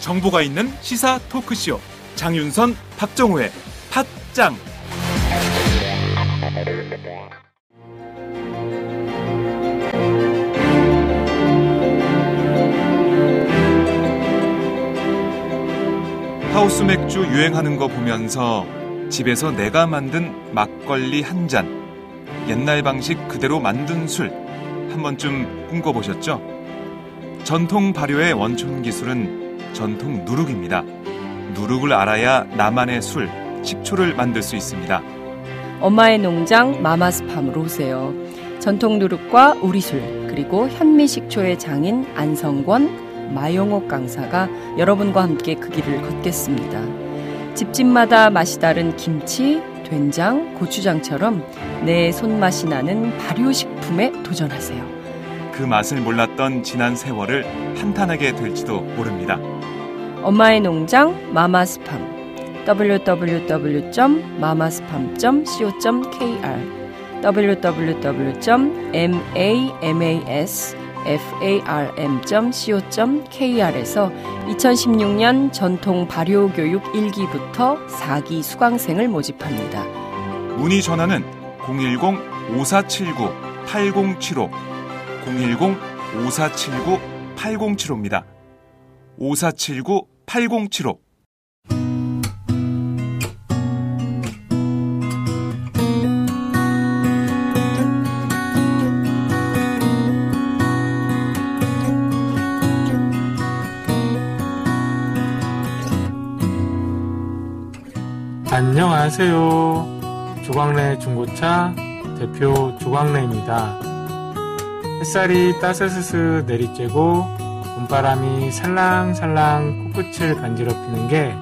정보가 있는 시사 토크쇼. 장윤선 박정호의 팟짱 하우스 맥주 유행하는 거 보면서 집에서 내가 만든 막걸리 한 잔, 옛날 방식 그대로 만든 술 한 번쯤 꿈꿔보셨죠? 전통 발효의 원천 기술은 전통 누룩입니다. 누룩을 알아야 나만의 술, 식초를 만들 수 있습니다. 엄마의 농장 마마스팜으로 오세요. 전통 누룩과 우리 술 그리고 현미식초의 장인 안성권 마용옥 강사가 여러분과 함께 그 길을 걷겠습니다. 집집마다 맛이 다른 김치, 된장, 고추장처럼 내 손맛이 나는 발효식품에 도전하세요. 그 맛을 몰랐던 지난 세월을 한탄하게 될지도 모릅니다. 엄마의 농장 마마스팜 www.mamasfarm.co.kr www.mamasfarm.co.kr에서 2016년 전통 발효교육 1기부터 4기 수강생을 모집합니다. 문의 전화는 010-5479-8075 010-5479-8075입니다. 5479-8075 안녕하세요. 조광래 중고차 대표 조광래입니다. 햇살이 따스스스 내리쬐고 봄바람이 살랑살랑 코끝을 간지럽히는 게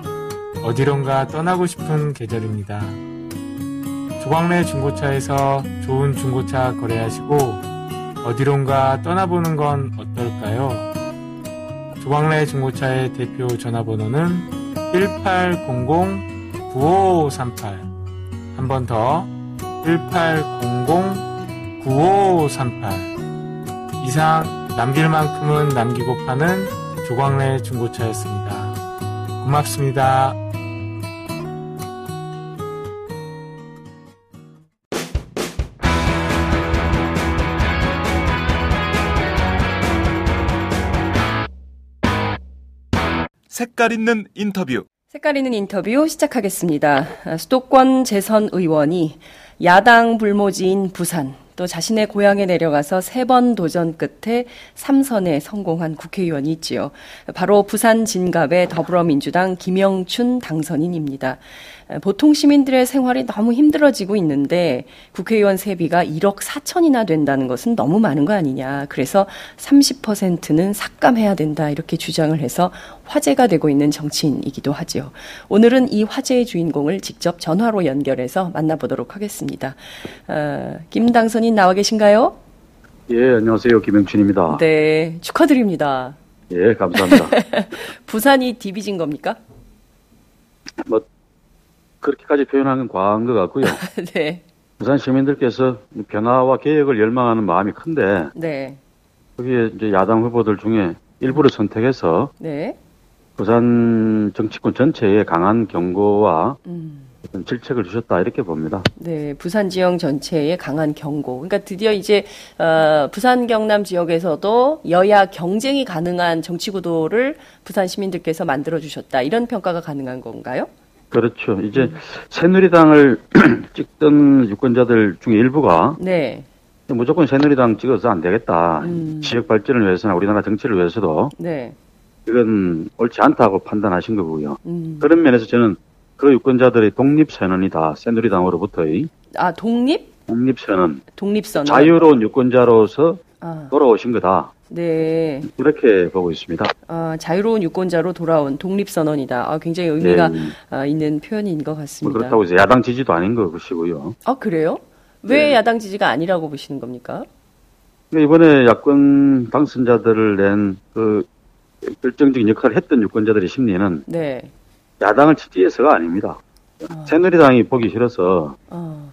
어디론가 떠나고 싶은 계절입니다. 조광래 중고차에서 좋은 중고차 거래하시고 어디론가 떠나보는 건 어떨까요? 조광래 중고차의 대표 전화번호는 1800 9538. 한 번 더. 1800-9538. 이상 남길 만큼은 남기고 파는 조광래 중고차였습니다. 고맙습니다. 색깔 있는 인터뷰 색깔 있는 인터뷰 시작하겠습니다. 수도권 재선 의원이 야당 불모지인 부산 또 자신의 고향에 내려가서 세 번 도전 끝에 3선에 성공한 국회의원이 있지요. 바로 부산 진갑의 더불어민주당 김영춘 당선인입니다. 보통 시민들의 생활이 너무 힘들어지고 있는데 국회의원 세비가 1억 4천이나 된다는 것은 너무 많은 거 아니냐. 그래서 30%는 삭감해야 된다. 이렇게 주장을 해서 화제가 되고 있는 정치인이기도 하지요. 오늘은 이 화제의 주인공을 직접 전화로 연결해서 만나보도록 하겠습니다. 어, 김 당선인 나와 계신가요? 예, 안녕하세요. 김영춘입니다. 네, 축하드립니다. 예, 감사합니다. 부산이 디비진 겁니까? 뭐 그렇게까지 표현하는 건 과한 것 같고요. 네. 부산 시민들께서 변화와 개혁을 열망하는 마음이 큰데 네. 거기에 이제 야당 후보들 중에 일부를 선택해서 네. 부산 정치권 전체에 강한 경고와 음. 질책을 주셨다 이렇게 봅니다. 네, 부산 지역 전체에 강한 경고. 그러니까 드디어 이제 어, 부산 경남 지역에서도 여야 경쟁이 가능한 정치 구도를 부산 시민들께서 만들어 주셨다. 이런 평가가 가능한 건가요? 그렇죠. 이제 새누리당을 찍던 유권자들 중에 일부가 네. 무조건 새누리당 찍어서 안 되겠다. 음. 지역 발전을 위해서나 우리나라 정치를 위해서도 네. 이건 옳지 않다고 판단하신 거고요. 음. 그런 면에서 저는 그 유권자들의 독립 선언이다. 새누리당으로부터의 아, 독립? 독립 선언, 독립 선언. 자유로운 유권자로서 아, 돌아오신 거다. 네. 이렇게 보고 있습니다. 아, 자유로운 유권자로 돌아온 독립 선언이다. 아, 굉장히 의미가 네. 아, 있는 표현인 것뭐 같습니다. 그렇다고 해서 야당 지지도 아닌 것이고요. 아, 그래요? 왜 네. 야당 지지가 아니라고 보시는 겁니까? 이번에 야권 당선자들을 낸 그 결정적인 역할을 했던 유권자들의 심리는 네. 야당을 지지해서가 아닙니다. 새누리당이 보기 싫어서 어,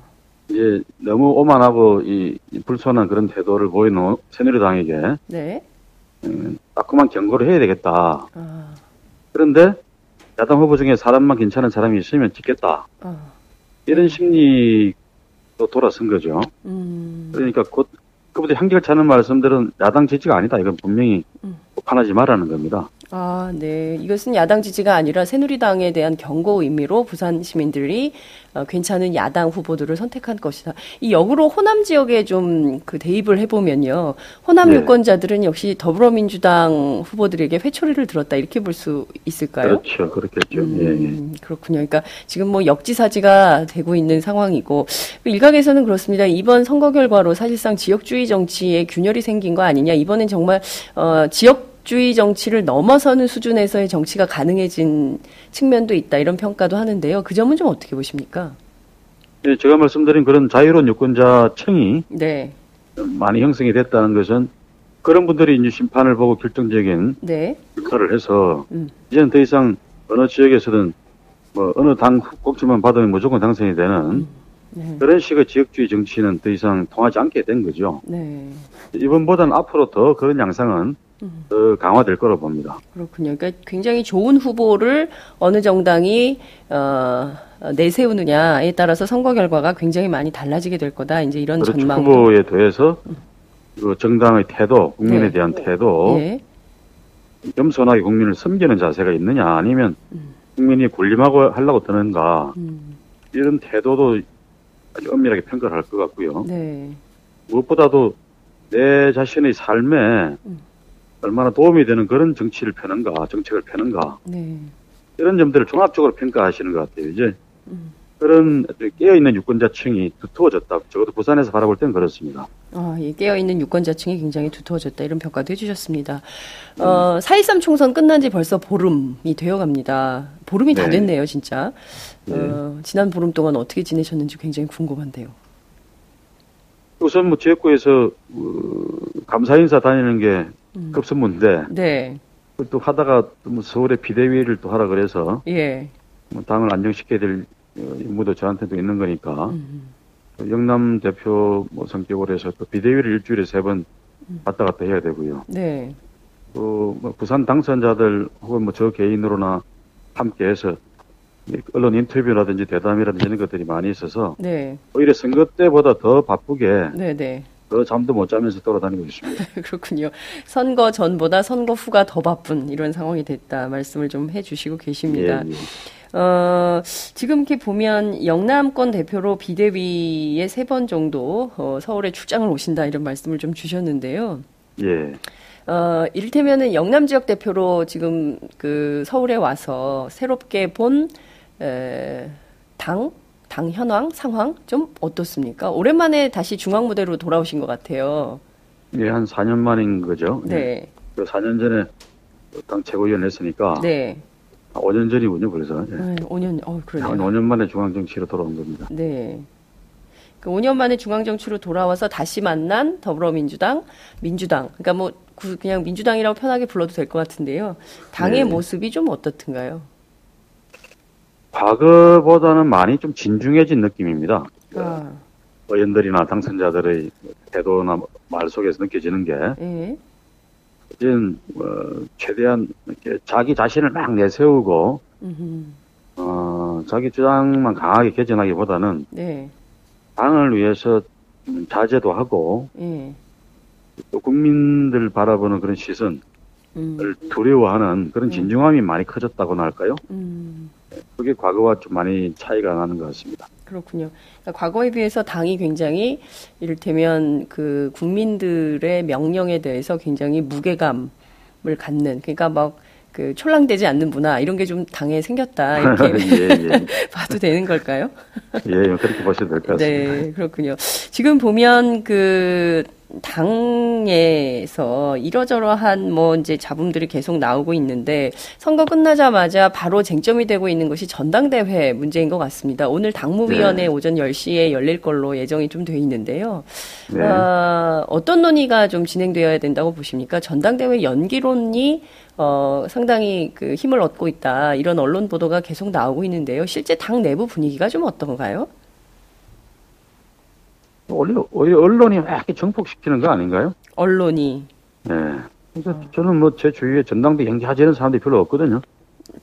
이제 너무 오만하고 이, 이 불손한 그런 태도를 보이는 새누리당에게 네. 음, 따끔한 경고를 해야 되겠다. 아, 그런데 야당 후보 중에 사람만 괜찮은 사람이 있으면 찍겠다. 어, 이런 심리도 돌아선 거죠. 음, 그러니까 곧 그보다 한결차는 말씀들은 야당 지지가 아니다. 이건 분명히 음. 판하지 말라는 겁니다. 아, 네. 이것은 야당 지지가 아니라 새누리당에 대한 경고 의미로 부산 시민들이 어, 괜찮은 야당 후보들을 선택한 것이다. 이 역으로 호남 지역에 좀 그 대입을 해보면요. 호남 네. 유권자들은 역시 더불어민주당 후보들에게 회초리를 들었다. 이렇게 볼 수 있을까요? 그렇죠. 그렇겠죠. 예, 예. 음, 그렇군요. 그러니까 지금 뭐 역지사지가 되고 있는 상황이고 일각에서는 그렇습니다. 이번 선거 결과로 사실상 지역주의 정치에 균열이 생긴 거 아니냐. 이번엔 정말 어, 지역 주의 정치를 넘어서는 수준에서의 정치가 가능해진 측면도 있다. 이런 평가도 하는데요. 그 점은 좀 어떻게 보십니까? 예, 제가 말씀드린 그런 자유로운 유권자 층이 네, 많이 형성이 됐다는 것은 그런 분들이 이제 심판을 보고 결정적인 네, 역할을 해서 음. 이제는 더 이상 어느 지역에서든 뭐 어느 당 꼭지만 받으면 무조건 당선이 되는 네, 그런 식의 지역주의 정치는 더 이상 통하지 않게 된 거죠. 네. 이번보다는 앞으로 더 그런 양상은 음. 더 강화될 거로 봅니다. 그렇군요. 그러니까 굉장히 좋은 후보를 어느 정당이 어, 내세우느냐에 따라서 선거 결과가 굉장히 많이 달라지게 될 거다. 이제 이런 그렇죠. 전망도. 후보에 대해서 그 정당의 태도, 국민에 네. 대한 태도, 예. 겸손하게 국민을 섬기는 자세가 있느냐, 아니면 국민이 군림하고 하려고 드는가 음, 이런 태도도 아주 엄밀하게 평가를 할 것 같고요. 네. 무엇보다도 내 자신의 삶에 음. 얼마나 도움이 되는 그런 정치를 펴는가, 정책을 펴는가 네. 이런 점들을 종합적으로 평가하시는 것 같아요. 이제 음. 그런 깨어있는 유권자층이 두터워졌다. 적어도 부산에서 바라볼 땐 그렇습니다. 아, 이 깨어있는 유권자층이 굉장히 두터워졌다. 이런 평가도 해주셨습니다. 어, 4.13 총선 끝난 지 벌써 보름이 되어 갑니다. 보름이 다 네. 됐네요, 진짜. 어, 지난 보름 동안 어떻게 지내셨는지 굉장히 궁금한데요. 우선 뭐 지역구에서 어, 감사 인사 다니는 게 음. 급선무인데 네. 또 하다가 또뭐 서울에 비대위를 또 하라 그래서 예. 뭐 당을 안정시켜야 될 어, 임무도 저한테도 있는 거니까 음, 또 영남 대표 뭐 성격으로 해서 또 비대위를 일주일에 세 번 왔다 갔다 해야 되고요. 네. 또 뭐 부산 당선자들 혹은 뭐 저 개인으로나 함께해서 이 언론 인터뷰라든지 대담이라든지 이런 것들이 많이 있어서 네. 오히려 선거 때보다 더 바쁘게 네, 네. 더 잠도 못 자면서 돌아다니고 있습니다. 그렇군요. 선거 전보다 선거 후가 더 바쁜 이런 상황이 됐다 말씀을 좀 해주시고 계십니다. 예, 예. 어, 지금 이렇게 보면 영남권 대표로 비대위에 세 번 정도 어, 서울에 출장을 오신다 이런 말씀을 좀 주셨는데요. 예. 어, 이를테면은 영남 지역 대표로 지금 그 서울에 와서 새롭게 본, 에, 당, 당 현황, 상황 좀 어떻습니까? 오랜만에 다시 중앙 무대로 돌아오신 것 같아요. 예, 한 4년 만인 거죠. 예. 네. 그 4년 전에 당 최고위원 했으니까 네. 한 5년 전이군요, 벌써. 예. 네, 5년, 어, 한 그러네요. 5년 만에 중앙정치로 돌아온 겁니다. 네. 그 5년 만에 중앙정치로 돌아와서 다시 만난 더불어민주당, 민주당. 그러니까 뭐 구- 그냥 민주당이라고 편하게 불러도 될 것 같은데요. 당의 네. 모습이 좀 어떻든가요? 과거보다는 많이 좀 진중해진 느낌입니다. 아, 의원들이나 당선자들의 태도나 말 속에서 느껴지는 게 예. 이제는 어, 최대한 이렇게 자기 자신을 막 내세우고 음흠. 어, 자기 주장만 강하게 개진하기보다는 네. 당을 위해서 좀 자제도 하고 예. 또 국민들 바라보는 그런 시선을 음. 두려워하는 그런 진중함이 많이 커졌다고나 할까요? 음. 그게 과거와 좀 많이 차이가 나는 것 같습니다. 그렇군요. 그러니까 과거에 비해서 당이 굉장히 이를테면 그 국민들의 명령에 대해서 굉장히 무게감을 갖는 그러니까 막 그 촐랑대지 않는 문화 이런 게 좀 당에 생겼다 이렇게 예, 예. 봐도 되는 걸까요? 예, 그렇게 보셔도 될 것 같습니다. 네, 그렇군요. 지금 보면 그 당에서 이러저러한 뭐 이제 잡음들이 계속 나오고 있는데 선거 끝나자마자 바로 쟁점이 되고 있는 것이 전당대회 문제인 것 같습니다. 오늘 당무위원회 네. 오전 10시에 열릴 걸로 예정이 좀 돼 있는데요. 네. 어, 어떤 논의가 좀 진행되어야 된다고 보십니까? 전당대회 연기론이 어, 상당히 그 힘을 얻고 있다. 이런 언론 보도가 계속 나오고 있는데요. 실제 당 내부 분위기가 좀 어떤가요? 오히려, 오히려 언론이 이렇게 정폭시키는 거 아닌가요? 언론이. 네. 그래서 어. 저는 뭐 제 주위에 전당대 연기하지는 사람들이 별로 없거든요.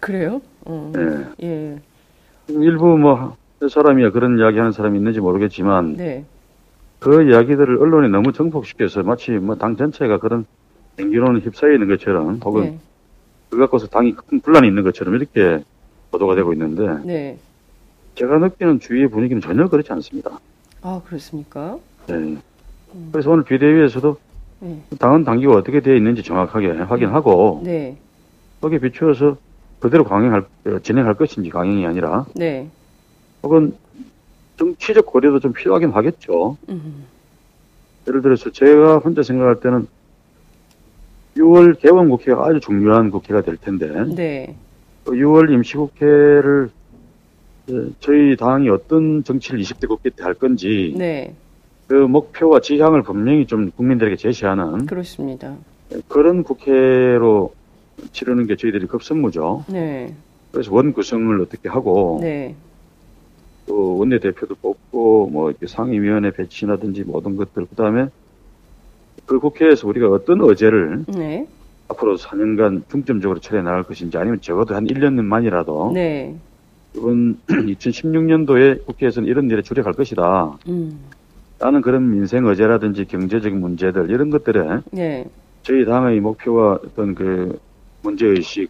그래요? 어. 네. 예. 일부 뭐 사람이야 그런 이야기 하는 사람이 있는지 모르겠지만 네. 그 이야기들을 언론이 너무 정폭시켜서 마치 뭐 당 전체가 그런 연기론에 휩싸여 있는 것처럼 혹은 네. 그 갖고서 당이 큰 분란이 있는 것처럼 이렇게 보도가 되고 있는데 네. 제가 느끼는 주위의 분위기는 전혀 그렇지 않습니다. 아, 그렇습니까? 네. 음. 그래서 오늘 비대위에서도 네. 당은 당기가 어떻게 되어 있는지 정확하게 확인하고 네. 거기에 비추어서 그대로 강행할 진행할 것인지 강행이 아니라 네. 혹은 정치적 고려도 좀 필요하긴 하겠죠. 음. 예를 들어서 제가 혼자 생각할 때는 6월 개원 국회가 아주 중요한 국회가 될 텐데 네. 6월 그 임시국회를 예, 저희 당이 어떤 정치를 20대 국회 때 할 건지 네. 그 목표와 지향을 분명히 좀 국민들에게 제시하는 그렇습니다. 예, 그런 국회로 치르는 게 저희들이 급선무죠. 네. 그래서 원 구성을 어떻게 하고 네. 또 원내 대표도 뽑고 뭐 이렇게 상임위원회 배치라든지 모든 것들 그다음에 그 국회에서 우리가 어떤 어제를 네. 앞으로 4년간 중점적으로 처리해 나갈 것인지 아니면 적어도 한 1년만이라도 네. 이번 2016년도에 국회에서는 이런 일에 주력할 것이다. 음. 라는 그런 민생 의제라든지 경제적인 문제들 이런 것들에 네. 저희 당의 목표와 어떤 그 문제 의식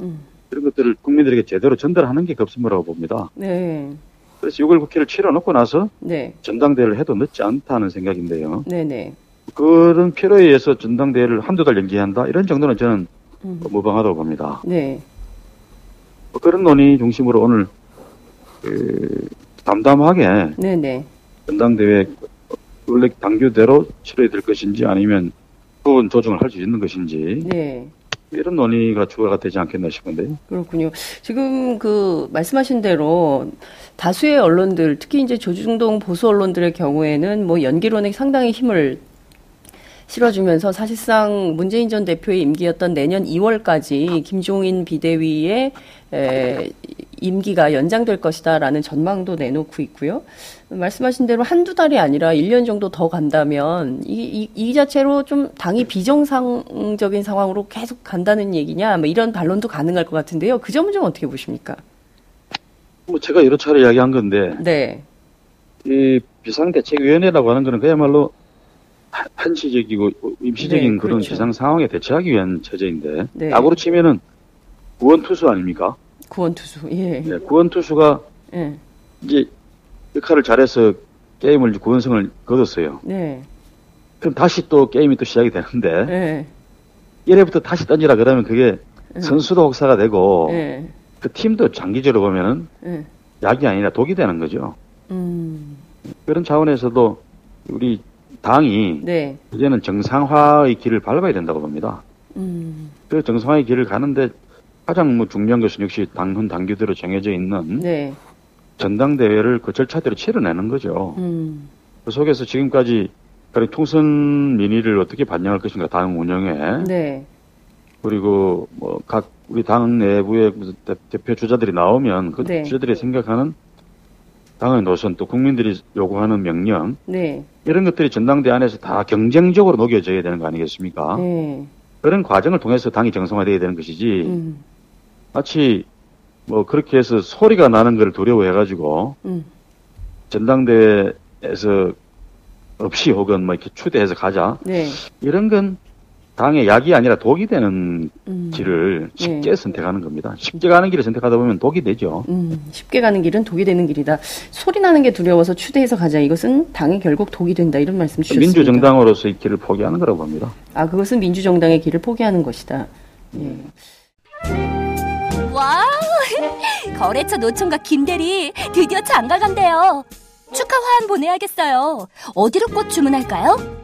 음. 이런 것들을 국민들에게 제대로 전달하는 게 급선무라고 봅니다. 네. 그래서 6월 국회를 치러놓고 나서 네. 전당대회를 해도 늦지 않다는 생각인데요. 네네. 네. 그런 필요에 의해서 전당대회를 한두 달 연기한다 이런 정도는 저는 음. 무방하다고 봅니다. 네. 뭐 그런 논의 중심으로 오늘 그 담담하게 네네. 전당대회 원래 당규대로 치러야 될 것인지 아니면 부분 조정을 할 수 있는 것인지 네. 이런 논의가 주가 되지 않겠나 싶은데요. 그렇군요. 지금 그 말씀하신 대로 다수의 언론들, 특히 이제 조중동 보수 언론들의 경우에는 뭐 연기론에 상당히 힘을 실어주면서 사실상 문재인 전 대표의 임기였던 내년 2월까지 김종인 비대위의 에, 임기가 연장될 것이다라는 전망도 내놓고 있고요. 말씀하신 대로 한두 달이 아니라 1년 정도 더 간다면 이, 이, 이 자체로 좀 당이 비정상적인 상황으로 계속 간다는 얘기냐 뭐 이런 반론도 가능할 것 같은데요. 그 점은 좀 어떻게 보십니까? 뭐 제가 여러 차례 이야기한 건데 네. 이 비상대책위원회라고 하는 거는 그야말로 한시적이고 임시적인 네, 그런 그렇죠. 비상 상황에 대처하기 위한 체제인데 네. 야구로 치면은 구원 투수 아닙니까? 구원 투수. 예. 네, 구원 투수가 예. 이제 역할을 잘해서 게임을 구원성을 거뒀어요. 네. 그럼 다시 또 게임이 또 시작이 되는데 네. 1회부터 다시 던지라 그러면 그게 네. 선수도 혹사가 되고 네. 그 팀도 장기적으로 보면은 네. 약이 아니라 독이 되는 거죠. 음. 그런 차원에서도 우리 당이 네. 이제는 정상화의 길을 밟아야 된다고 봅니다. 음. 그 정상화의 길을 가는데 가장 뭐 중요한 것은 역시 당헌 당규대로 정해져 있는 네. 전당대회를 그 절차대로 치러내는 거죠. 음. 그 속에서 지금까지 통선 민의를 어떻게 반영할 것인가 당 운영에 네. 그리고 뭐 각 우리 당 내부의 대표 주자들이 나오면 그 네. 주자들이 생각하는 당의 노선 또 국민들이 요구하는 명령 네. 이런 것들이 전당대 안에서 다 경쟁적으로 녹여져야 되는 거 아니겠습니까? 네. 그런 과정을 통해서 당이 정상화돼야 되는 것이지 음. 마치 뭐 그렇게 해서 소리가 나는 걸 두려워해가지고 음. 전당대회에서 없이 혹은 뭐 이렇게 추대해서 가자 네. 이런 건 당의 약이 아니라 독이 되는 음. 길을 쉽게 네. 선택하는 겁니다. 쉽게 가는 길을 선택하다 보면 독이 되죠. 음, 쉽게 가는 길은 독이 되는 길이다. 소리 나는 게 두려워서 추대해서 가자. 이것은 당이 결국 독이 된다. 이런 말씀 주셨습니다. 민주정당으로서의 길을 포기하는 거라고 봅니다. 아, 그것은 민주정당의 길을 포기하는 것이다. 예. 와 거래처 노총각 김대리 드디어 장가 간대요. 축하 화한 보내야겠어요. 어디로 꽃 주문할까요?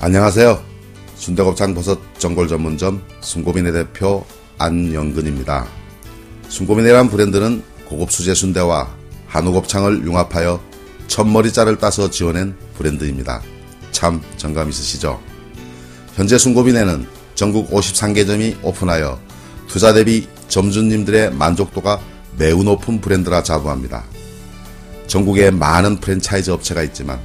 안녕하세요. 순대곱창 버섯 전골 전문점 순고민의 대표 안영근입니다. 순고민이란 브랜드는 고급 수제 순대와 한우 곱창을 융합하여 첫머리자를 따서 지어낸 브랜드입니다. 참 정감 있으시죠? 현재 순고민에는 전국 53개점이 오픈하여 투자 대비 점주님들의 만족도가 매우 높은 브랜드라 자부합니다. 전국에 많은 프랜차이즈 업체가 있지만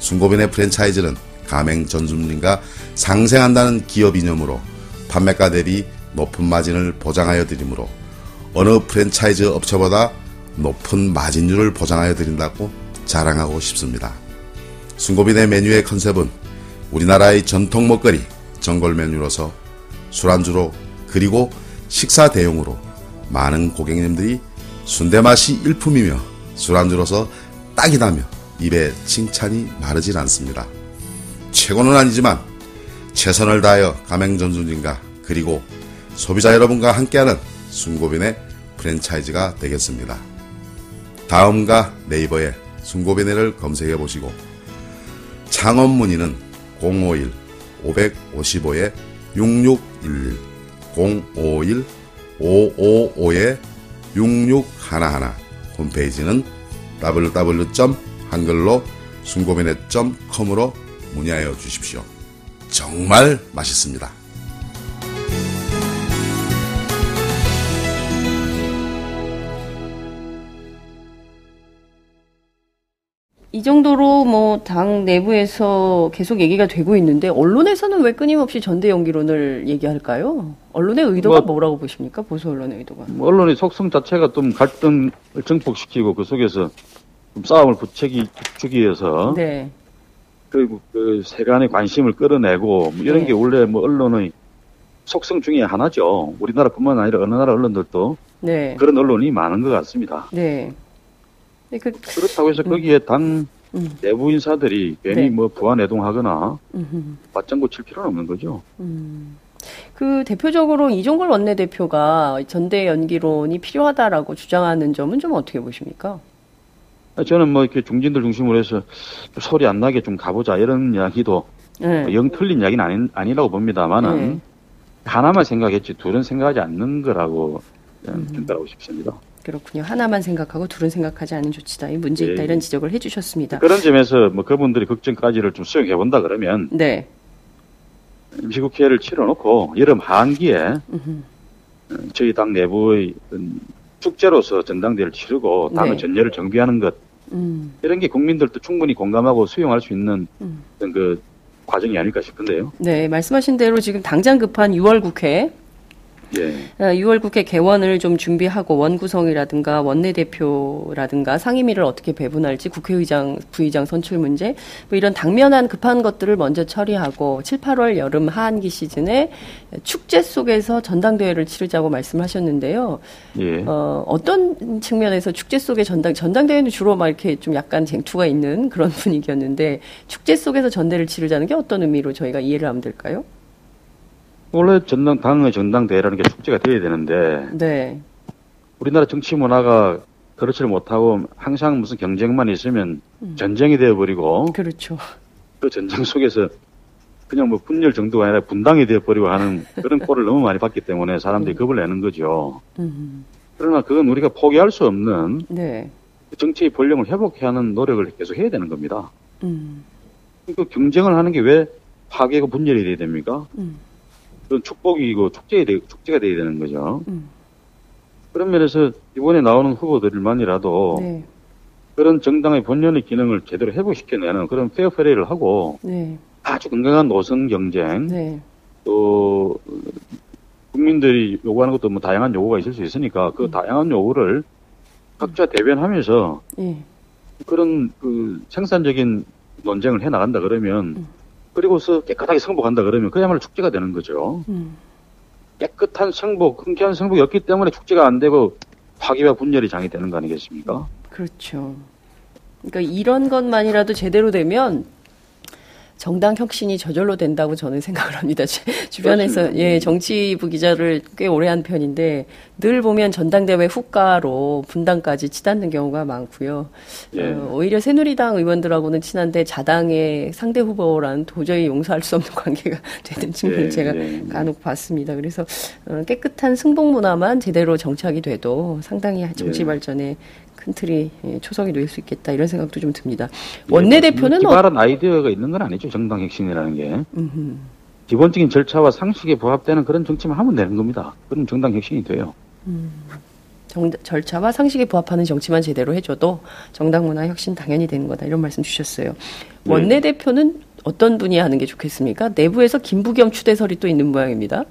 순고민의 프랜차이즈는 가맹 전주님과 상생한다는 기업 이념으로 판매가 대비 높은 마진을 보장하여 드리므로 어느 프랜차이즈 업체보다 높은 마진율을 보장하여 드린다고 자랑하고 싶습니다. 순고빈의 메뉴의 컨셉은 우리나라의 전통 먹거리 전골 메뉴로서 술안주로 그리고 식사 대용으로 많은 고객님들이 순대 맛이 일품이며 술안주로서 딱이다며 입에 칭찬이 마르질 않습니다. 최고는 아니지만 최선을 다하여 가맹전주님과 그리고 소비자 여러분과 함께하는 순고빈의 프랜차이즈가 되겠습니다. 다음과 네이버에 순고빈회를 검색해 보시고 창업 문의는 051 555에 6611 051 555에 6611 홈페이지는 www.한글로 순고빈회.com으로 문의하여 주십시오. 정말 맛있습니다. 이 정도로 뭐 당 내부에서 계속 얘기가 되고 있는데 언론에서는 왜 끊임없이 전대 연기론을 얘기할까요? 언론의 의도가 뭐, 라고 보십니까? 보수 언론의 의도가? 뭐 언론의 속성 자체가 좀 갈등을 증폭시키고 그 속에서 싸움을 부추기 주기 위해서 네. 그리고 그 세간의 관심을 끌어내고 뭐 이런 네. 게 원래 뭐 언론의 속성 중에 하나죠. 우리나라뿐만 아니라 어느 나라 언론들도 네. 그런 언론이 많은 것 같습니다. 네. 네 그, 그렇다고 해서 음. 거기에 당 음. 내부 인사들이 괜히 네. 뭐 부안해동하거나 맞장구 칠 필요는 없는 거죠. 음. 그 대표적으로 이종걸 원내대표가 전대 연기론이 필요하다라고 주장하는 점은 좀 어떻게 보십니까? 저는 뭐 이렇게 중진들 중심으로 해서 소리 안 나게 좀 가보자 이런 이야기도 네. 뭐영 틀린 이야기는 아니, 아니라고 봅니다만은 네. 하나만 생각했지 둘은 생각하지 않는 거라고 음. 평가하고 싶습니다. 그렇군요. 하나만 생각하고 둘은 생각하지 않은 조치다. 이 문제 있다 예. 이런 지적을 해주셨습니다. 그런 점에서 뭐 그분들이 걱정까지를 좀 수용해 본다 그러면 네. 임시국회를 치러놓고 여름 하기에 저희 당 내부의 축제로서 전당대회를 치르고 당의 네. 전열을 정비하는 것 음. 이런 게 국민들도 충분히 공감하고 수용할 수 있는 음. 그 과정이 아닐까 싶은데요. 네, 말씀하신 대로 지금 당장 급한 6월 국회 예. 6월 어, 국회 개원을 좀 준비하고 원구성이라든가 원내대표라든가 상임위를 어떻게 배분할지 국회의장, 부의장 선출 문제 뭐 이런 당면한 급한 것들을 먼저 처리하고 7, 8월 여름 하한기 시즌에 축제 속에서 전당대회를 치르자고 말씀하셨는데요. 예. 어, 어떤 측면에서 축제 속에 전당 전당대회는 주로 막 이렇게 좀 약간 쟁투가 있는 그런 분위기였는데 축제 속에서 전대를 치르자는 게 어떤 의미로 저희가 이해를 하면 될까요? 원래 전당 당의 전당대회라는 게 축제가 돼야 되는데 네. 우리나라 정치 문화가 그렇지를 못하고 항상 무슨 경쟁만 있으면 음. 전쟁이 되어버리고 그렇죠. 그 전쟁 속에서 그냥 뭐 분열 정도가 아니라 분당이 되어버리고 하는 그런 꼴을 너무 많이 봤기 때문에 사람들이 음. 겁을 내는 거죠. 음. 그러나 그건 우리가 포기할 수 없는 네. 정치의 본령을 회복해야 하는 노력을 계속 해야 되는 겁니다. 음. 그 경쟁을 하는 게 왜 파괴가 분열이 돼야 됩니까? 음. 그건 축복이고 축제가, 되, 축제가 돼야 되는 거죠. 음. 그런 면에서 이번에 나오는 후보들만이라도 네. 그런 정당의 본연의 기능을 제대로 회복시켜내는 그런 페어 플레이를 하고 네. 아주 건강한 노선 경쟁 네. 또 국민들이 요구하는 것도 뭐 다양한 요구가 있을 수 있으니까 그 음. 다양한 요구를 각자 대변하면서 예. 그런 그 생산적인 논쟁을 해 나간다 그러면 음. 그리고서 깨끗하게 승복한다 그러면 그야말로 축제가 되는 거죠. 음. 깨끗한 승복, 흔쾌한 승복이었기 때문에 축제가 안 되고 파괴와 분열이 장이 되는 거 아니겠습니까? 그렇죠. 그러니까 이런 것만이라도 제대로 되면 정당 혁신이 저절로 된다고 저는 생각을 합니다. 주변에서 그렇습니다. 예 정치부 기자를 꽤 오래 한 편인데 늘 보면 전당대회 후가로 분당까지 치닫는 경우가 많고요. 예. 어, 오히려 새누리당 의원들하고는 친한데 자당의 상대 후보라는 도저히 용서할 수 없는 관계가 되는 측면을 예. 제가 예. 간혹 봤습니다. 그래서 어, 깨끗한 승복 문화만 제대로 정착이 돼도 상당히 정치 예. 발전에 큰 틀이 예, 초석이 될수 있겠다 이런 생각도 좀 듭니다. 예, 원내대표는 기발한 어... 아이디어가 있는 건 아니죠 정당 혁신이라는 게 음흠. 기본적인 절차와 상식에 부합되는 그런 정치만 하면 되는 겁니다. 그럼 정당 혁신이 돼요. 음. 정, 절차와 상식에 부합하는 정치만 제대로 해줘도 정당 문화 혁신 당연히 되는 거다 이런 말씀 주셨어요. 네. 원내대표는 어떤 분이 하는 게 좋겠습니까? 내부에서 김부겸 추대설이 또 있는 모양입니다.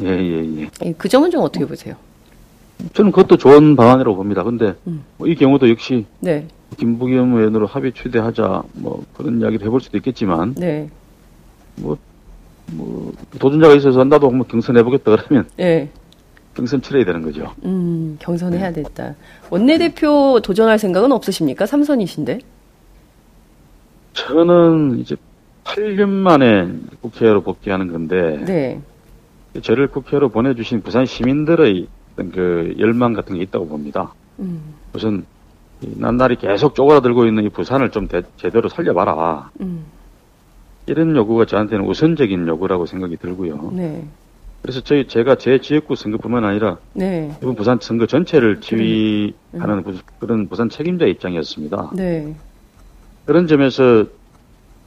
예, 예, 예. 예그 점은 좀 어떻게 보세요? 저는 그것도 좋은 방안이라고 봅니다. 근데 음. 뭐 이 경우도 역시 네. 김부겸 의원으로 합의 추대하자 뭐 그런 이야기를 해볼 수도 있겠지만 네. 뭐, 뭐 도전자가 있어서 나도 한번 경선해보겠다 그러면 네. 경선 치러야 되는 거죠. 음, 경선해야 네. 됐다. 원내대표 도전할 생각은 없으십니까? 삼선이신데? 저는 이제 8년 만에 국회로 복귀하는 건데 네. 저를 국회로 보내주신 부산 시민들의 어떤 그 열망 같은 게 있다고 봅니다. 음. 우선 난날이 계속 쪼그라들고 있는 이 부산을 좀 대, 제대로 살려봐라. 음. 이런 요구가 저한테는 우선적인 요구라고 생각이 들고요. 네. 그래서 저희 제가 제 지역구 선거뿐만 아니라 네. 이번 부산 선거 전체를 지휘하는 음. 그런 부산 책임자 입장이었습니다. 네. 그런 점에서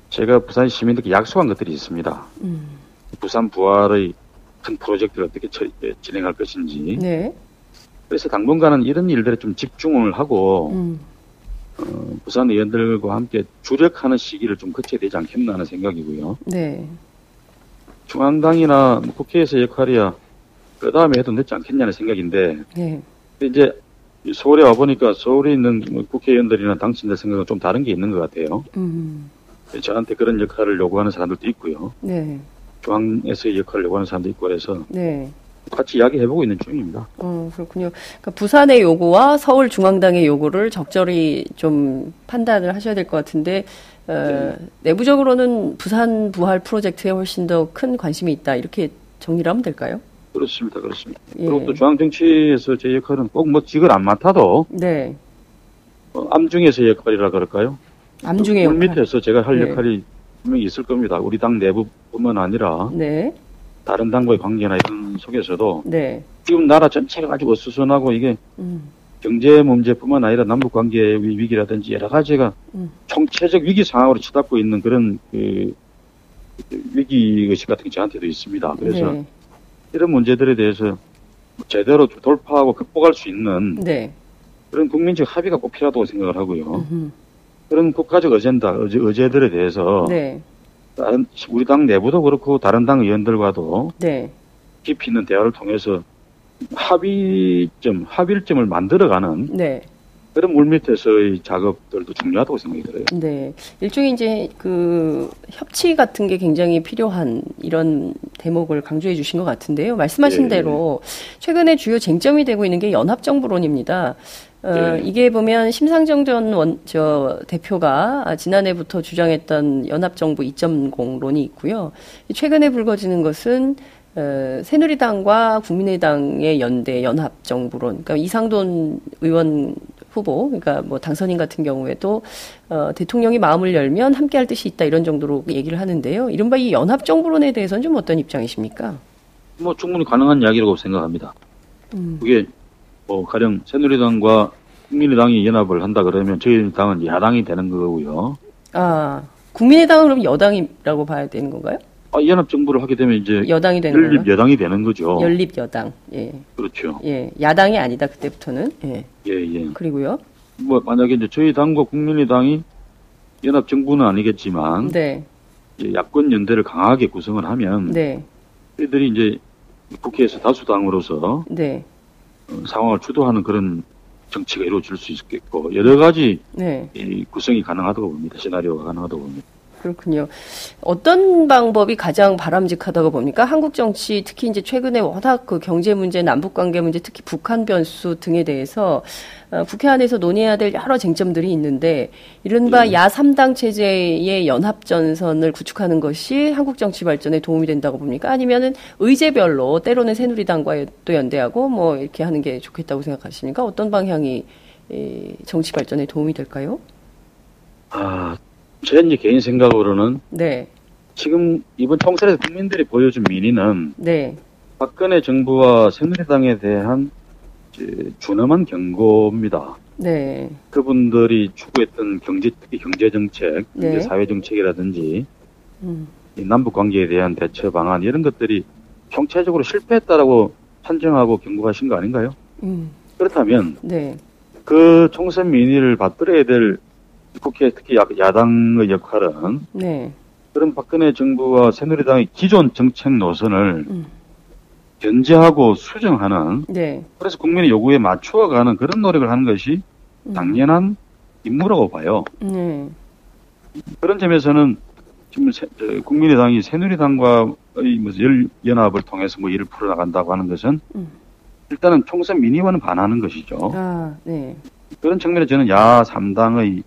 제가 부산 시민들께 약속한 것들이 있습니다. 음. 부산 부활의 큰 프로젝트를 어떻게 처, 예, 진행할 것인지. 네. 그래서 당분간은 이런 일들에 좀 집중을 하고 음. 어, 부산 의원들과 함께 주력하는 시기를 좀 거쳐야 되지 않겠나 하는 생각이고요. 네. 중앙당이나 뭐 국회에서 역할이야 그 다음에 해도 늦지 않겠냐는 생각인데 네. 이제 서울에 와 보니까 서울에 있는 뭐 국회의원들이나 당신들 생각은 좀 다른 게 있는 것 같아요. 음. 저한테 그런 역할을 요구하는 사람들도 있고요. 네. 중앙에서의 역할을 요구하는 사람도 있고 그래서 네. 같이 이야기해보고 있는 중입니다. 어, 그렇군요. 그러니까 부산의 요구와 서울 중앙당의 요구를 적절히 좀 판단을 하셔야 될 것 같은데 어, 네. 내부적으로는 부산 부활 프로젝트에 훨씬 더 큰 관심이 있다 이렇게 정리를 하면 될까요? 그렇습니다, 그렇습니다. 예. 그리고 또 중앙 정치에서 제 역할은 꼭 뭐 직을 안 맡아도 네. 어, 암중에서의 역할이라 그럴까요? 암중의 역할. 밑에서 제가 할 네. 역할이 분명히 있을 겁니다. 우리 당 내부뿐만 아니라 네. 다른 당과의 관계나 이런 속에서도 네. 지금 나라 전체가 가지고 수선하고 이게 음. 경제 문제뿐만 아니라 남북 관계 위기라든지 여러 가지가 음. 총체적 위기 상황으로 치닫고 있는 그런 그 위기 의식 같은 게 저한테도 있습니다. 그래서 네. 이런 문제들에 대해서 제대로 돌파하고 극복할 수 있는 네. 그런 국민적 합의가 꼭 필요하다고 생각을 하고요. 음흠. 그런 국가적 어젠다, 어제, 어제들에 대해서 네. 다른 우리 당 내부도 그렇고 다른 당 의원들과도 네. 깊이 있는 대화를 통해서 합의점, 합일점을 만들어가는 네. 그런 물밑에서의 작업들도 중요하다고 생각이 들어요. 네. 일종의 이제 그 협치 같은 게 굉장히 필요한 이런 대목을 강조해 주신 것 같은데요. 말씀하신 네. 대로 최근에 주요 쟁점이 되고 있는 게 연합정부론입니다. 어, 네. 이게 보면 심상정 전 원, 저, 대표가 지난해부터 주장했던 연합정부 2.0론이 있고요. 최근에 불거지는 것은 어, 새누리당과 국민의당의 연대 연합 정부론, 그러니까 이상돈 의원 후보, 그러니까 뭐 당선인 같은 경우에도 어, 대통령이 마음을 열면 함께할 뜻이 있다 이런 정도로 얘기를 하는데요. 이른바 이 연합 정부론에 대해서는 좀 어떤 입장이십니까? 뭐 충분히 가능한 이야기라고 생각합니다. 음. 그게 뭐 가령 새누리당과 국민의당이 연합을 한다 그러면 저희 당은 야당이 되는 거고요. 아, 국민의당은 그럼 여당이라고 봐야 되는 건가요? 아, 연합 정부를 하게 되면 이제 여당이 되는 연립 건가요? 여당이 되는 거죠. 연립 여당. 예. 그렇죠. 예. 야당이 아니다 그때부터는. 예. 예, 예. 그리고요. 뭐 만약에 이제 저희 당과 국민의당이 연합 정부는 아니겠지만 네. 이제 야권 연대를 강하게 구성을 하면 네. 저희들이 이제 국회에서 다수당으로서 네. 어, 상황을 주도하는 그런 정치가 이루어질 수 있겠고 여러 가지 네. 이 구성이 가능하다고 봅니다. 시나리오가 가능하다고 봅니다. 그렇군요. 어떤 방법이 가장 바람직하다고 봅니까? 한국 정치 특히 이제 최근에 워낙 그 경제 문제, 남북 관계 문제, 특히 북한 변수 등에 대해서 어, 국회 안에서 논의해야 될 여러 쟁점들이 있는데 이른바 네. 야 3당 체제의 연합 전선을 구축하는 것이 한국 정치 발전에 도움이 된다고 봅니까? 아니면은 의제별로 때로는 새누리당과 또 연대하고 뭐 이렇게 하는 게 좋겠다고 생각하십니까? 어떤 방향이 이 정치 발전에 도움이 될까요? 아, 제 이제 개인 생각으로는 네. 지금 이번 총선에서 국민들이 보여준 민의는 네. 박근혜 정부와 새누리당에 대한 준엄한 경고입니다. 네. 그분들이 추구했던 경제 특히 경제 정책, 네. 사회 정책이라든지 음. 이 남북 관계에 대한 대처 방안 이런 것들이 총체적으로 실패했다라고 판정하고 경고하신 거 아닌가요? 음. 그렇다면 네. 그 총선 민의를 받들어야 될 국회 특히 야- 야당의 역할은 네. 그런 박근혜 정부와 새누리당의 기존 정책 노선을 음. 견제하고 수정하는 네. 그래서 국민의 요구에 맞추어가는 그런 노력을 하는 것이 음. 당연한 임무라고 봐요. 네. 그런 점에서는 지금 새- 저 국민의당이 새누리당과의 무슨 열, 연합을 통해서 뭐 일을 풀어나간다고 하는 것은 음. 일단은 총선 민의와는 반하는 것이죠. 아, 네. 그런 측면에 저는 야 3당의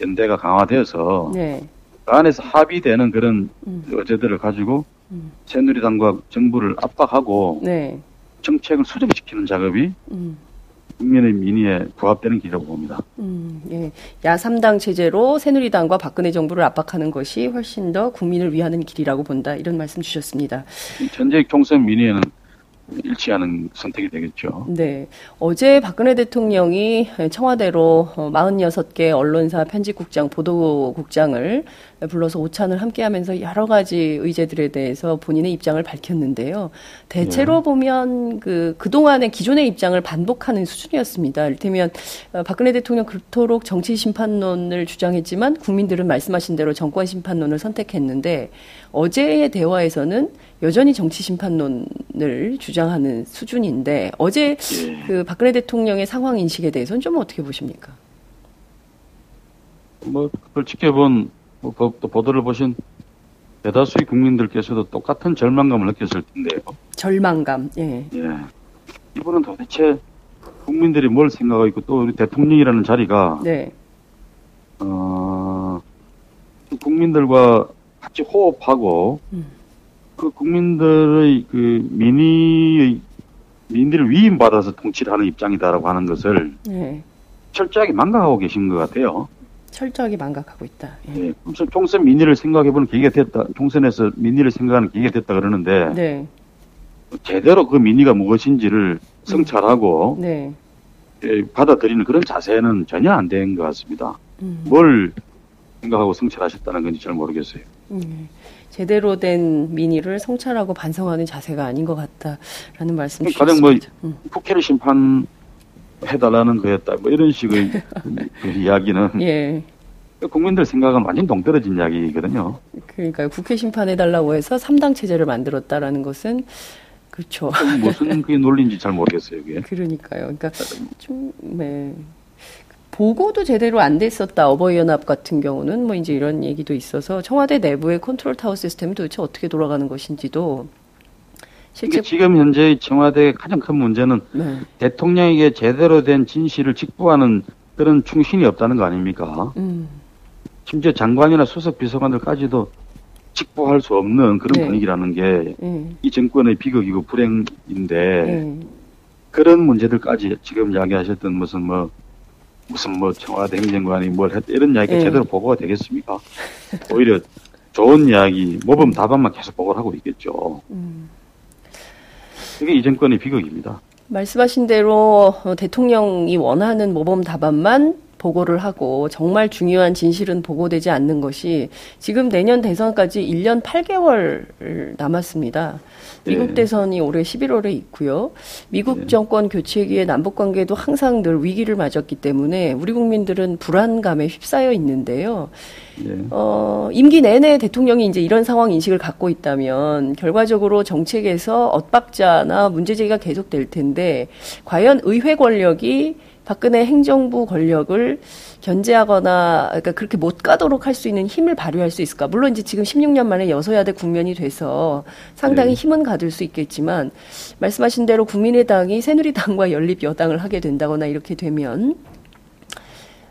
연대가 강화되어서 네. 그 안에서 합의되는 그런 음. 어제들을 가지고 음. 새누리당과 정부를 압박하고 네. 정책을 수정시키는 작업이 음. 국민의 민의에 부합되는 길이라고 봅니다. 음, 예. 야 3당 체제로 새누리당과 박근혜 정부를 압박하는 것이 훨씬 더 국민을 위하는 길이라고 본다. 이런 말씀 주셨습니다. 이 전제 총선 민의에는 일치하는 선택이 되겠죠. 네. 어제 박근혜 대통령이 청와대로 46개 언론사 편집국장, 보도국장을 불러서 오찬을 함께 하면서 여러 가지 의제들에 대해서 본인의 입장을 밝혔는데요. 대체로 네. 보면 그, 그동안의 기존의 입장을 반복하는 수준이었습니다. 이를테면 어, 박근혜 대통령 그토록 정치 심판론을 주장했지만 국민들은 말씀하신 대로 정권 심판론을 선택했는데 어제의 대화에서는 여전히 정치 심판론을 주장하는 수준인데 어제 예. 그 박근혜 대통령의 상황 인식에 대해서는 좀 어떻게 보십니까? 뭐 그걸 지켜본 뭐, 보- 또 보도를 보신 대다수의 국민들께서도 똑같은 절망감을 느꼈을 텐데요. 절망감. 예. 예. 이분은 도대체 국민들이 뭘 생각하고 있고 또 우리 대통령이라는 자리가 네. 어, 그 국민들과 같이 호흡하고 음. 그 국민들의 그 민의의 민의를 위임받아서 통치를 하는 입장이다라고 하는 것을 네. 철저하게 망각하고 계신 것 같아요. 철저하게 망각하고 있다. 예. 예, 무슨 총선 민의를 생각해보는 계기가 됐다. 총선에서 민의를 생각하는 계기가 됐다 그러는데 네. 제대로 그 민의가 무엇인지를 성찰하고 네. 예, 받아들이는 그런 자세는 전혀 안 된 것 같습니다. 음. 뭘 생각하고 성찰하셨다는 건지 잘 모르겠어요. 음. 제대로 된 민의를 성찰하고 반성하는 자세가 아닌 것 같다라는 말씀 가령 뭐 주셨습니다. 음. 국회를 심판 해달라는 거였다. 뭐 이런 식의 그 이야기는 예. 국민들 생각은 완전 동떨어진 이야기거든요. 그러니까 국회 심판해달라고 해서 3당 체제를 만들었다라는 것은 그렇죠. 무슨 그게 논리인지 잘 모르겠어요. 그게. 그러니까요. 그러니까 좀 네. 보고도 제대로 안 됐었다. 어버이연합 같은 경우는 뭐 이제 이런 얘기도 있어서 청와대 내부의 컨트롤 타워 시스템이 도대체 어떻게 돌아가는 것인지도 실제 그러니까 지금 현재 청와대의 가장 큰 문제는 네. 대통령에게 제대로 된 진실을 직보하는 그런 충신이 없다는 거 아닙니까? 음. 심지어 장관이나 수석 비서관들까지도 직보할 수 없는 그런 네. 분위기라는 게이 예. 정권의 비극이고 불행인데 예. 그런 문제들까지 지금 이야기하셨던 무슨 뭐 무슨 뭐 청와대 행정관이 뭘 했다 이런 이야기가 예. 제대로 보고가 되겠습니까? 오히려 좋은 이야기 모범 답안만 계속 보고를 하고 있겠죠. 음. 그게 이 정권의 비극입니다. 말씀하신 대로 대통령이 원하는 모범 답안만 보고를 하고 정말 중요한 진실은 보고되지 않는 것이 지금 내년 대선까지 1년 8개월 남았습니다. 미국 네. 대선이 올해 11월에 있고요. 미국 네. 정권 교체기에 남북 관계도 항상 늘 위기를 맞았기 때문에 우리 국민들은 불안감에 휩싸여 있는데요. 네. 어, 임기 내내 대통령이 이제 이런 상황 인식을 갖고 있다면 결과적으로 정책에서 엇박자나 문제 제기가 계속될 텐데 과연 의회 권력이 박근혜 행정부 권력을 견제하거나 그러니까 그렇게 못 가도록 할 수 있는 힘을 발휘할 수 있을까? 물론 이제 지금 16년 만에 여소야대 국면이 돼서 상당히 네. 힘은 가질 수 있겠지만 말씀하신 대로 국민의당이 새누리당과 연립 여당을 하게 된다거나 이렇게 되면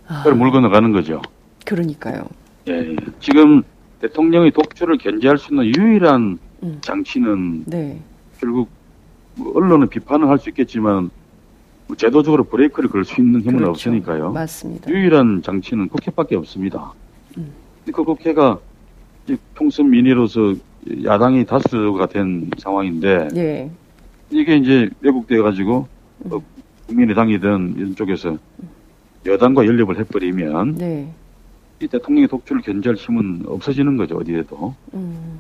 그걸 물 건너가는 거죠. 그러니까요. 예, 예, 지금 대통령이 독주를 견제할 수 있는 유일한 음. 장치는 네. 결국 뭐 언론은 비판을 할 수 있겠지만 뭐 제도적으로 브레이크를 걸 수 있는 힘은 그렇죠. 없으니까요. 맞습니다. 유일한 장치는 국회밖에 없습니다. 음. 그 국회가 통선 민의로서 야당이 다수가 된 상황인데 예. 이게 이제 왜곡돼 가지고 음. 뭐 국민의당이든 이런 쪽에서 여당과 연립을 해버리면 네. 이 대통령의 독주를 견제할 힘은 없어지는 거죠 어디에도 음.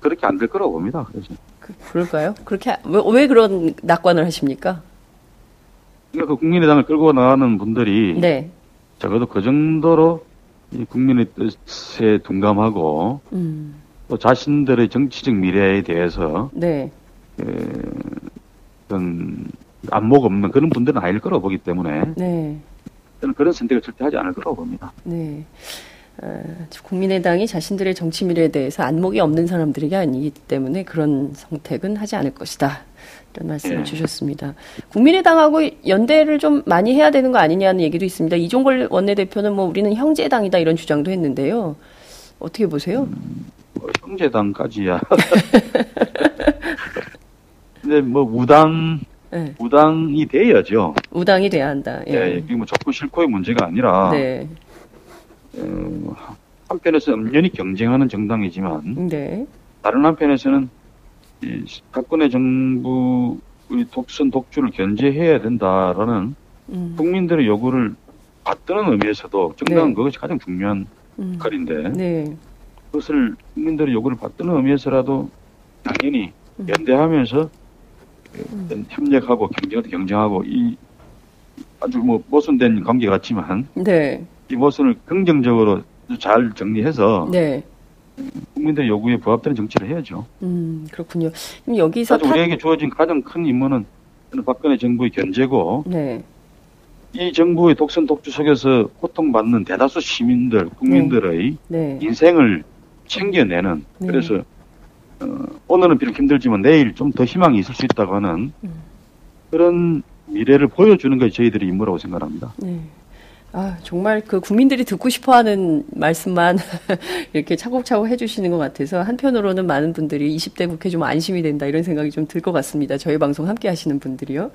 그렇게 안 될 거라고 봅니다. 그래서 그, 그럴까요? 그렇게 왜, 왜 그런 낙관을 하십니까? 그러니까 그 국민의당을 끌고 나가는 분들이 네. 적어도 그 정도로 이 국민의 뜻에 둔감하고 음. 또 자신들의 정치적 미래에 대해서 네. 에, 어떤 안목 없는 그런 분들은 아닐 거라고 보기 때문에 네. 저는 그런 선택을 절대 하지 않을 거라고 봅니다. 네. 어, 국민의당이 자신들의 정치 미래에 대해서 안목이 없는 사람들이 아니기 때문에 그런 선택은 하지 않을 것이다. 이런 말씀을 네. 주셨습니다. 국민의당하고 연대를 좀 많이 해야 되는 거 아니냐는 얘기도 있습니다. 이종걸 원내대표는 뭐 우리는 형제당이다 이런 주장도 했는데요. 어떻게 보세요? 음, 뭐 형제당까지야. 근데 뭐 우당 네. 우당이 돼야죠. 우당이 돼야 한다. 예. 네, 이게 뭐 좋고 싫고의 문제가 아니라 네. 어, 한편에서 엄연히 경쟁하는 정당이지만 네. 다른 한편에서는 이 박근혜 정부의 독선 독주를 견제해야 된다라는 음. 국민들의 요구를 받드는 의미에서도 정당은 네. 그것이 가장 중요한 음. 역할인데 네. 그것을 국민들의 요구를 받드는 의미에서라도 당연히 음. 연대하면서 음. 협력하고 경쟁도 경쟁하고 이 아주 뭐 모순된 관계 같지만 네. 이 모순을 긍정적으로 잘 정리해서 네. 국민들 요구에 부합되는 정치를 해야죠. 음 그렇군요. 그럼 여기서 타... 우리에게 주어진 가장 큰 임무는 박근혜 정부의 견제고 네. 이 정부의 독선 독주 속에서 고통받는 대다수 시민들, 국민들의 네. 네. 인생을 챙겨내는 네. 그래서 어, 오늘은 비록 힘들지만 내일 좀 더 희망이 있을 수 있다고 하는 음. 그런 미래를 보여주는 것이 저희들의 임무라고 생각합니다. 네. 아, 정말 그 국민들이 듣고 싶어 하는 말씀만 이렇게 차곡차곡 해주시는 것 같아서 한편으로는 많은 분들이 20대 국회 좀 안심이 된다 이런 생각이 좀 들 것 같습니다. 저희 방송 함께 하시는 분들이요.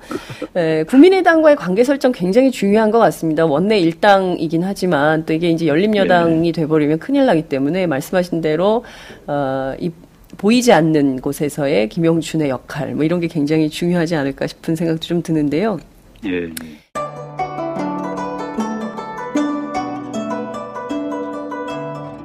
에, 국민의당과의 관계 설정 굉장히 중요한 것 같습니다. 원내 일당이긴 하지만 또 이게 이제 열린여당이 돼버리면 큰일 나기 때문에 말씀하신 대로, 어, 이 보이지 않는 곳에서의 김영춘의 역할, 뭐 이런 게 굉장히 중요하지 않을까 싶은 생각도 좀 드는데요. 예.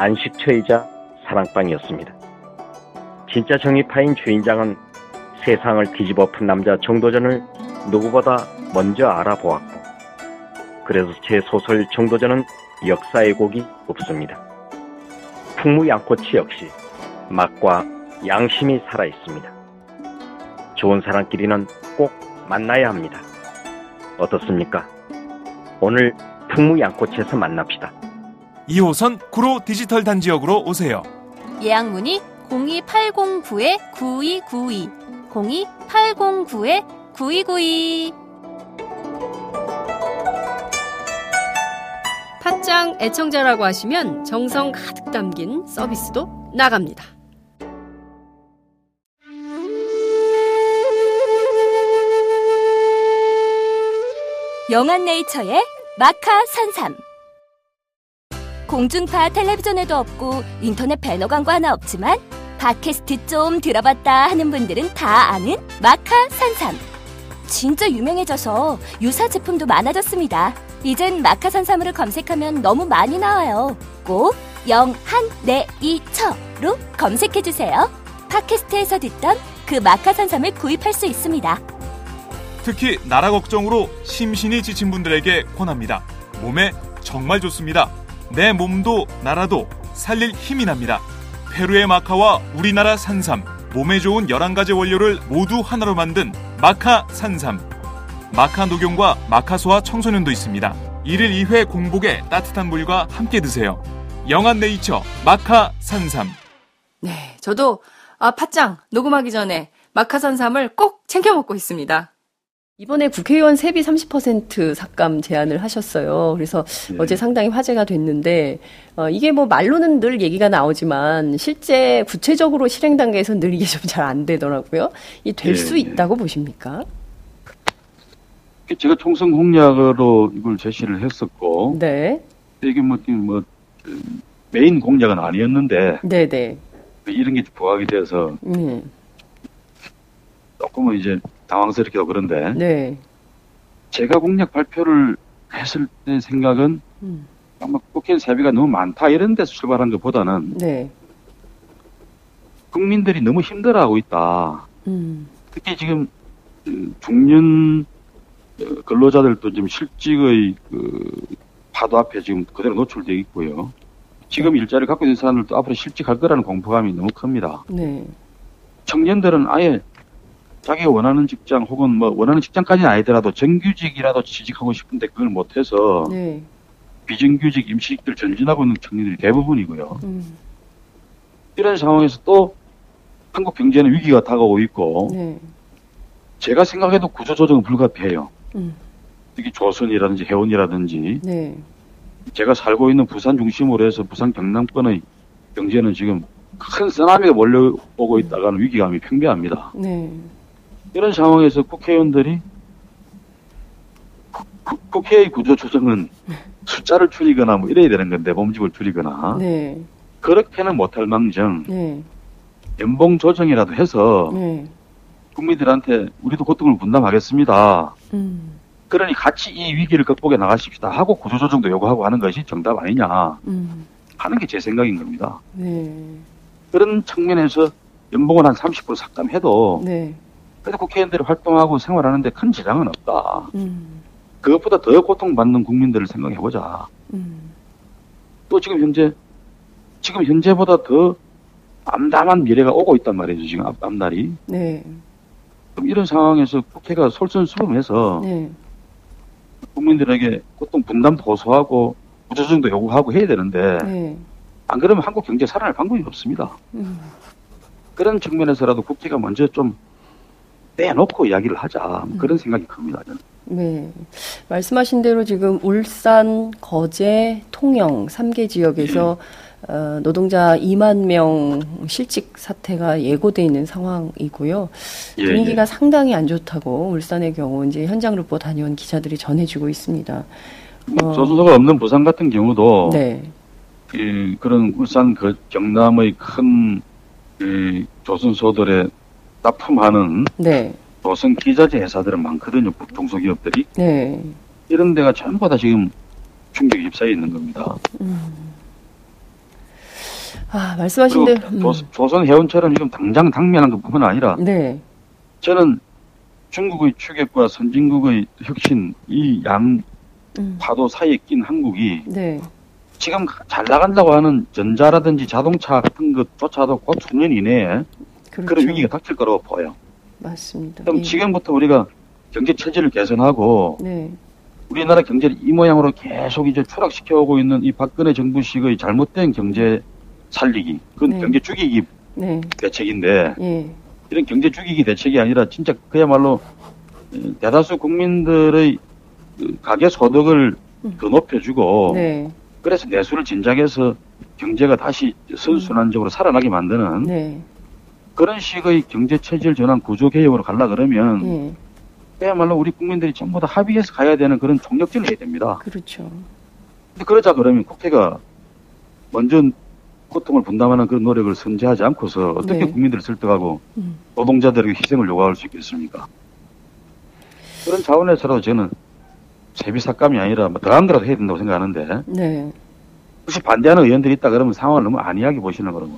안식처이자 사랑방이었습니다. 진짜 정의파인 주인장은 세상을 뒤집어 푼 남자 정도전을 누구보다 먼저 알아보았고 그래서 제 소설 정도전은 역사의 곡이 없습니다. 풍무양꼬치 역시 맛과 양심이 살아있습니다. 좋은 사람끼리는 꼭 만나야 합니다. 어떻습니까? 오늘 풍무양꼬치에서 만납시다. 2호선 구로 디지털 단지역으로 오세요. 예약 문의 02809-9292, 02809-9292. 팟짱 애청자라고 하시면 정성 가득 담긴 서비스도 나갑니다. 영한 네이처의 마카 산삼. 공중파 텔레비전에도 없고 인터넷 배너 광고 하나 없지만 팟캐스트 좀 들어봤다 하는 분들은 다 아는 마카 산삼 진짜 유명해져서 유사 제품도 많아졌습니다. 이젠 마카 산삼으로 검색하면 너무 많이 나와요. 꼭 영한네이처로 검색해주세요. 팟캐스트에서 듣던 그 마카 산삼을 구입할 수 있습니다. 특히 나라 걱정으로 심신이 지친 분들에게 권합니다. 몸에 정말 좋습니다. 내 몸도 나라도 살릴 힘이 납니다. 페루의 마카와 우리나라 산삼, 몸에 좋은 11가지 원료를 모두 하나로 만든 마카 산삼. 마카 녹용과 마카소와 청소년도 있습니다. 1일 2회 공복에 따뜻한 물과 함께 드세요. 영한 네이처 마카 산삼. 네, 저도 아 팥짱 녹음하기 전에 마카 산삼을 꼭 챙겨 먹고 있습니다. 이번에 국회의원 세비 30% 삭감 제안을 하셨어요. 그래서 네. 어제 상당히 화제가 됐는데 어, 이게 뭐 말로는 늘 얘기가 나오지만 실제 구체적으로 실행 단계에서 늘 이게 좀 잘 안 되더라고요. 이 될수 네. 있다고 보십니까? 제가 총선 공약으로 이걸 제시를 했었고, 네. 이게 뭐, 뭐 메인 공약은 아니었는데, 네네. 네. 이런 게 부각이 돼서 음. 조금은 이제 당황스럽기도 그런데 네. 제가 공약 발표를 했을 때 생각은 음. 아마 국회 세비가 너무 많다 이런 데서 출발한 것보다는 네. 국민들이 너무 힘들어하고 있다. 음. 특히 지금 그 중년 어, 근로자들도 지금 실직의 그 파도 앞에 지금 그대로 노출되어 있고요. 지금 네. 일자리를 갖고 있는 사람들도 앞으로 실직할 거라는 공포감이 너무 큽니다. 네. 청년들은 아예 자기가 원하는 직장 혹은 뭐 원하는 직장까지는 아니더라도 정규직이라도 취직하고 싶은데 그걸 못해서 네. 비정규직 임시직들 전진하고 있는 청년들이 대부분이고요. 음. 이런 상황에서 또 한국 경제는 위기가 다가오고 있고 네. 제가 생각해도 구조조정은 불가피해요. 음. 특히 조선이라든지 해운이라든지 네. 제가 살고 있는 부산 중심으로 해서 부산 경남권의 경제는 지금 큰 쓰나미가 몰려오고 있다가는 위기감이 팽배합니다. 네. 이런 상황에서 국회의원들이 국회의 구조 조정은 숫자를 줄이거나 뭐 이래야 되는 건데 몸집을 줄이거나 네. 그렇게는 못할 망정 네. 연봉 조정이라도 해서 네. 국민들한테 우리도 고통을 분담하겠습니다. 음. 그러니 같이 이 위기를 극복해 나가십시다 하고 구조 조정도 요구하고 하는 것이 정답 아니냐 음. 하는 게 제 생각인 겁니다. 네. 그런 측면에서 연봉을 한 30% 삭감해도 네. 그래도 국회의원들이 활동하고 생활하는데 큰 지장은 없다. 음. 그것보다 더 고통받는 국민들을 생각해보자. 음. 또 지금 현재, 지금 현재보다 더 암담한 미래가 오고 있단 말이죠, 지금 앞, 앞날이. 네. 그럼 이런 상황에서 국회가 솔선수범해서 네. 국민들에게 고통 분담 보수하고 구조정도 요구하고 해야 되는데 네. 안 그러면 한국 경제 살아날 방법이 없습니다. 음. 그런 측면에서라도 국회가 먼저 좀 떼놓고 이야기를 하자 음. 그런 생각이 큽니다. 저는. 네. 말씀하신 대로 지금 울산, 거제, 통영 3개 지역에서 네. 어, 노동자 2만 명 실직 사태가 예고돼 있는 상황이고요. 예, 분위기가 예. 상당히 안 좋다고 울산의 경우 이제 현장 루포 다녀온 기자들이 전해주고 있습니다. 어, 조선소가 없는 부산 같은 경우도 네. 이, 그런 울산 그 경남의 큰 이, 조선소들에 납품하는 네. 조선 기자재 회사들은 많거든요. 중소기업들이. 네. 이런 데가 전부 다 지금 충격이 휩싸여 있는 겁니다. 음. 아, 말씀하신 대로. 음. 조선 해운처럼 지금 당장 당면한 것 뿐만 아니라. 네. 저는 중국의 추격과 선진국의 혁신 이양 음. 파도 사이에 낀 한국이. 네. 지금 잘 나간다고 하는 전자라든지 자동차 같은 것조차도 곧 수년 이내에 그렇죠. 그런 위기가 닥칠 거라고 보여요. 맞습니다. 그럼 예. 지금부터 우리가 경제 체질을 개선하고 네. 우리나라 경제를 이 모양으로 계속 이제 추락시켜 오고 있는 이 박근혜 정부식의 잘못된 경제 살리기, 그건 네. 경제 죽이기 네. 대책인데 예. 이런 경제 죽이기 대책이 아니라 진짜 그야말로 대다수 국민들의 그 가계 소득을 음. 더 높여주고 네. 그래서 내수를 진작해서 경제가 다시 선순환적으로 살아나게 만드는 네. 그런 식의 경제 체질 전환 구조 개혁으로 갈라 그러면 네. 그야말로 우리 국민들이 전부 다 합의해서 가야 되는 그런 총력전을 해야 됩니다. 그렇죠. 근데 그러자 그러면 국회가 먼저 고통을 분담하는 그런 노력을 선제하지 않고서 어떻게 네. 국민들을 설득하고 음. 노동자들에게 희생을 요구할 수 있겠습니까? 그런 차원에서라도 저는 세비 삭감이 아니라 뭐 더한 거라도 해야 된다고 생각하는데 네. 혹시 반대하는 의원들이 있다 그러면 상황을 너무 안이하게 보시는 거는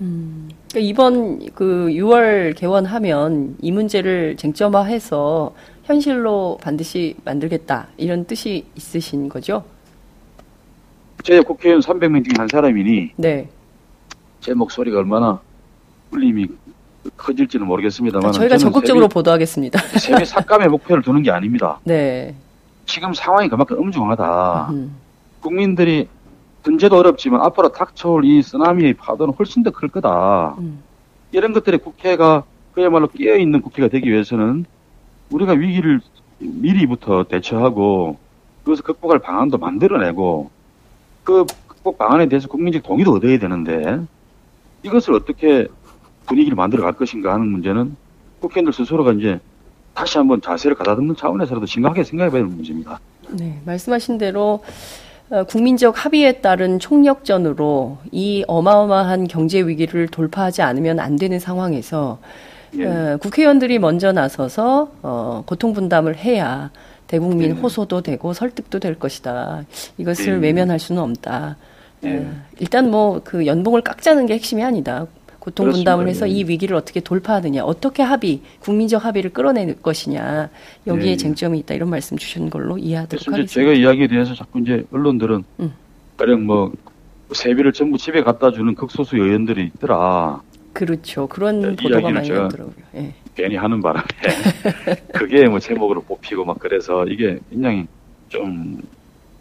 음. 그러니까 이번 그 6월 개원하면 이 문제를 쟁점화해서 현실로 반드시 만들겠다 이런 뜻이 있으신 거죠? 제 국회의원 300명 중에 한 사람이니 네. 제 목소리가 얼마나 울림이 커질지는 모르겠습니다만 저희가 적극적으로 세비, 보도하겠습니다. 세비 삭감의 목표를 두는 게 아닙니다. 네. 지금 상황이 그만큼 엄중하다. 음. 국민들이 현재도 어렵지만 앞으로 닥쳐올 이 쓰나미의 파도는 훨씬 더 클 거다. 음. 이런 것들에 국회가 그야말로 깨어있는 국회가 되기 위해서는 우리가 위기를 미리부터 대처하고 그것을 극복할 방안도 만들어내고 그 극복 방안에 대해서 국민적 동의도 얻어야 되는데 이것을 어떻게 분위기를 만들어 갈 것인가 하는 문제는 국회의원들 스스로가 이제 다시 한번 자세를 가다듬는 차원에서라도 심각하게 생각해 봐야 되는 문제입니다. 네, 말씀하신 대로 어, 국민적 합의에 따른 총력전으로 이 어마어마한 경제 위기를 돌파하지 않으면 안 되는 상황에서 예. 어, 국회의원들이 먼저 나서서 어, 고통 분담을 해야 대국민 예. 호소도 되고 설득도 될 것이다. 이것을 예. 외면할 수는 없다. 예. 어, 일단 뭐 그 연봉을 깎자는 게 핵심이 아니다. 고통 분담을 해서 이 위기를 어떻게 돌파하느냐, 어떻게 합의, 국민적 합의를 끌어낼 것이냐, 여기에 네. 쟁점이 있다 이런 말씀 주신 걸로 이해하도록 하겠습니다. 제가 이야기에 대해서 자꾸 이제 언론들은 음. 가령 뭐 세비를 전부 집에 갖다 주는 극소수 의원들이 있더라. 그렇죠. 그런 네, 보도가 많이 나더라고요. 예. 괜히 하는 바람에 그게 뭐 제목으로 뽑히고 막 그래서 이게 굉장히 좀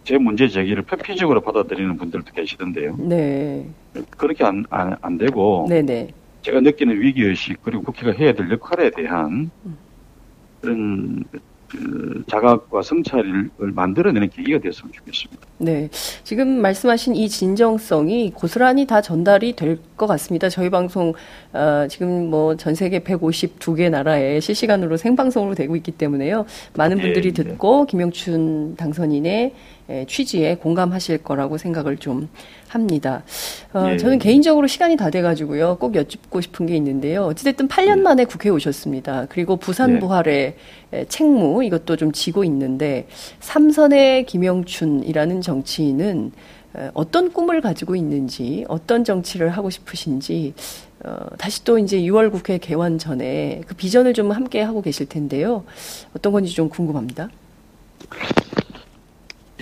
제 문제 제기를 표피적으로 받아들이는 분들도 계시던데요. 네. 그렇게 안, 안, 안 되고 네네. 제가 느끼는 위기의식 그리고 국회가 해야 될 역할에 대한 그런 그 자각과 성찰을 만들어내는 계기가 됐으면 좋겠습니다. 네. 지금 말씀하신 이 진정성이 고스란히 다 전달이 될 것 같습니다. 저희 방송, 어, 지금 뭐 전 세계 152개 나라에 실시간으로 생방송으로 되고 있기 때문에요. 많은 분들이 예, 예. 듣고 예. 김영춘 당선인의 취지에 공감하실 거라고 생각을 좀 합니다. 어, 예. 저는 개인적으로 시간이 다 돼가지고요. 꼭 여쭙고 싶은 게 있는데요. 어찌됐든 8년 예. 만에 국회에 오셨습니다. 그리고 부산 예. 부활의 책무 이것도 좀 지고 있는데 삼선의 김영춘이라는 정치인은 어떤 꿈을 가지고 있는지 어떤 정치를 하고 싶으신지 어, 다시 또 이제 6월 국회 개원 전에 그 비전을 좀 함께 하고 계실 텐데요. 어떤 건지 좀 궁금합니다.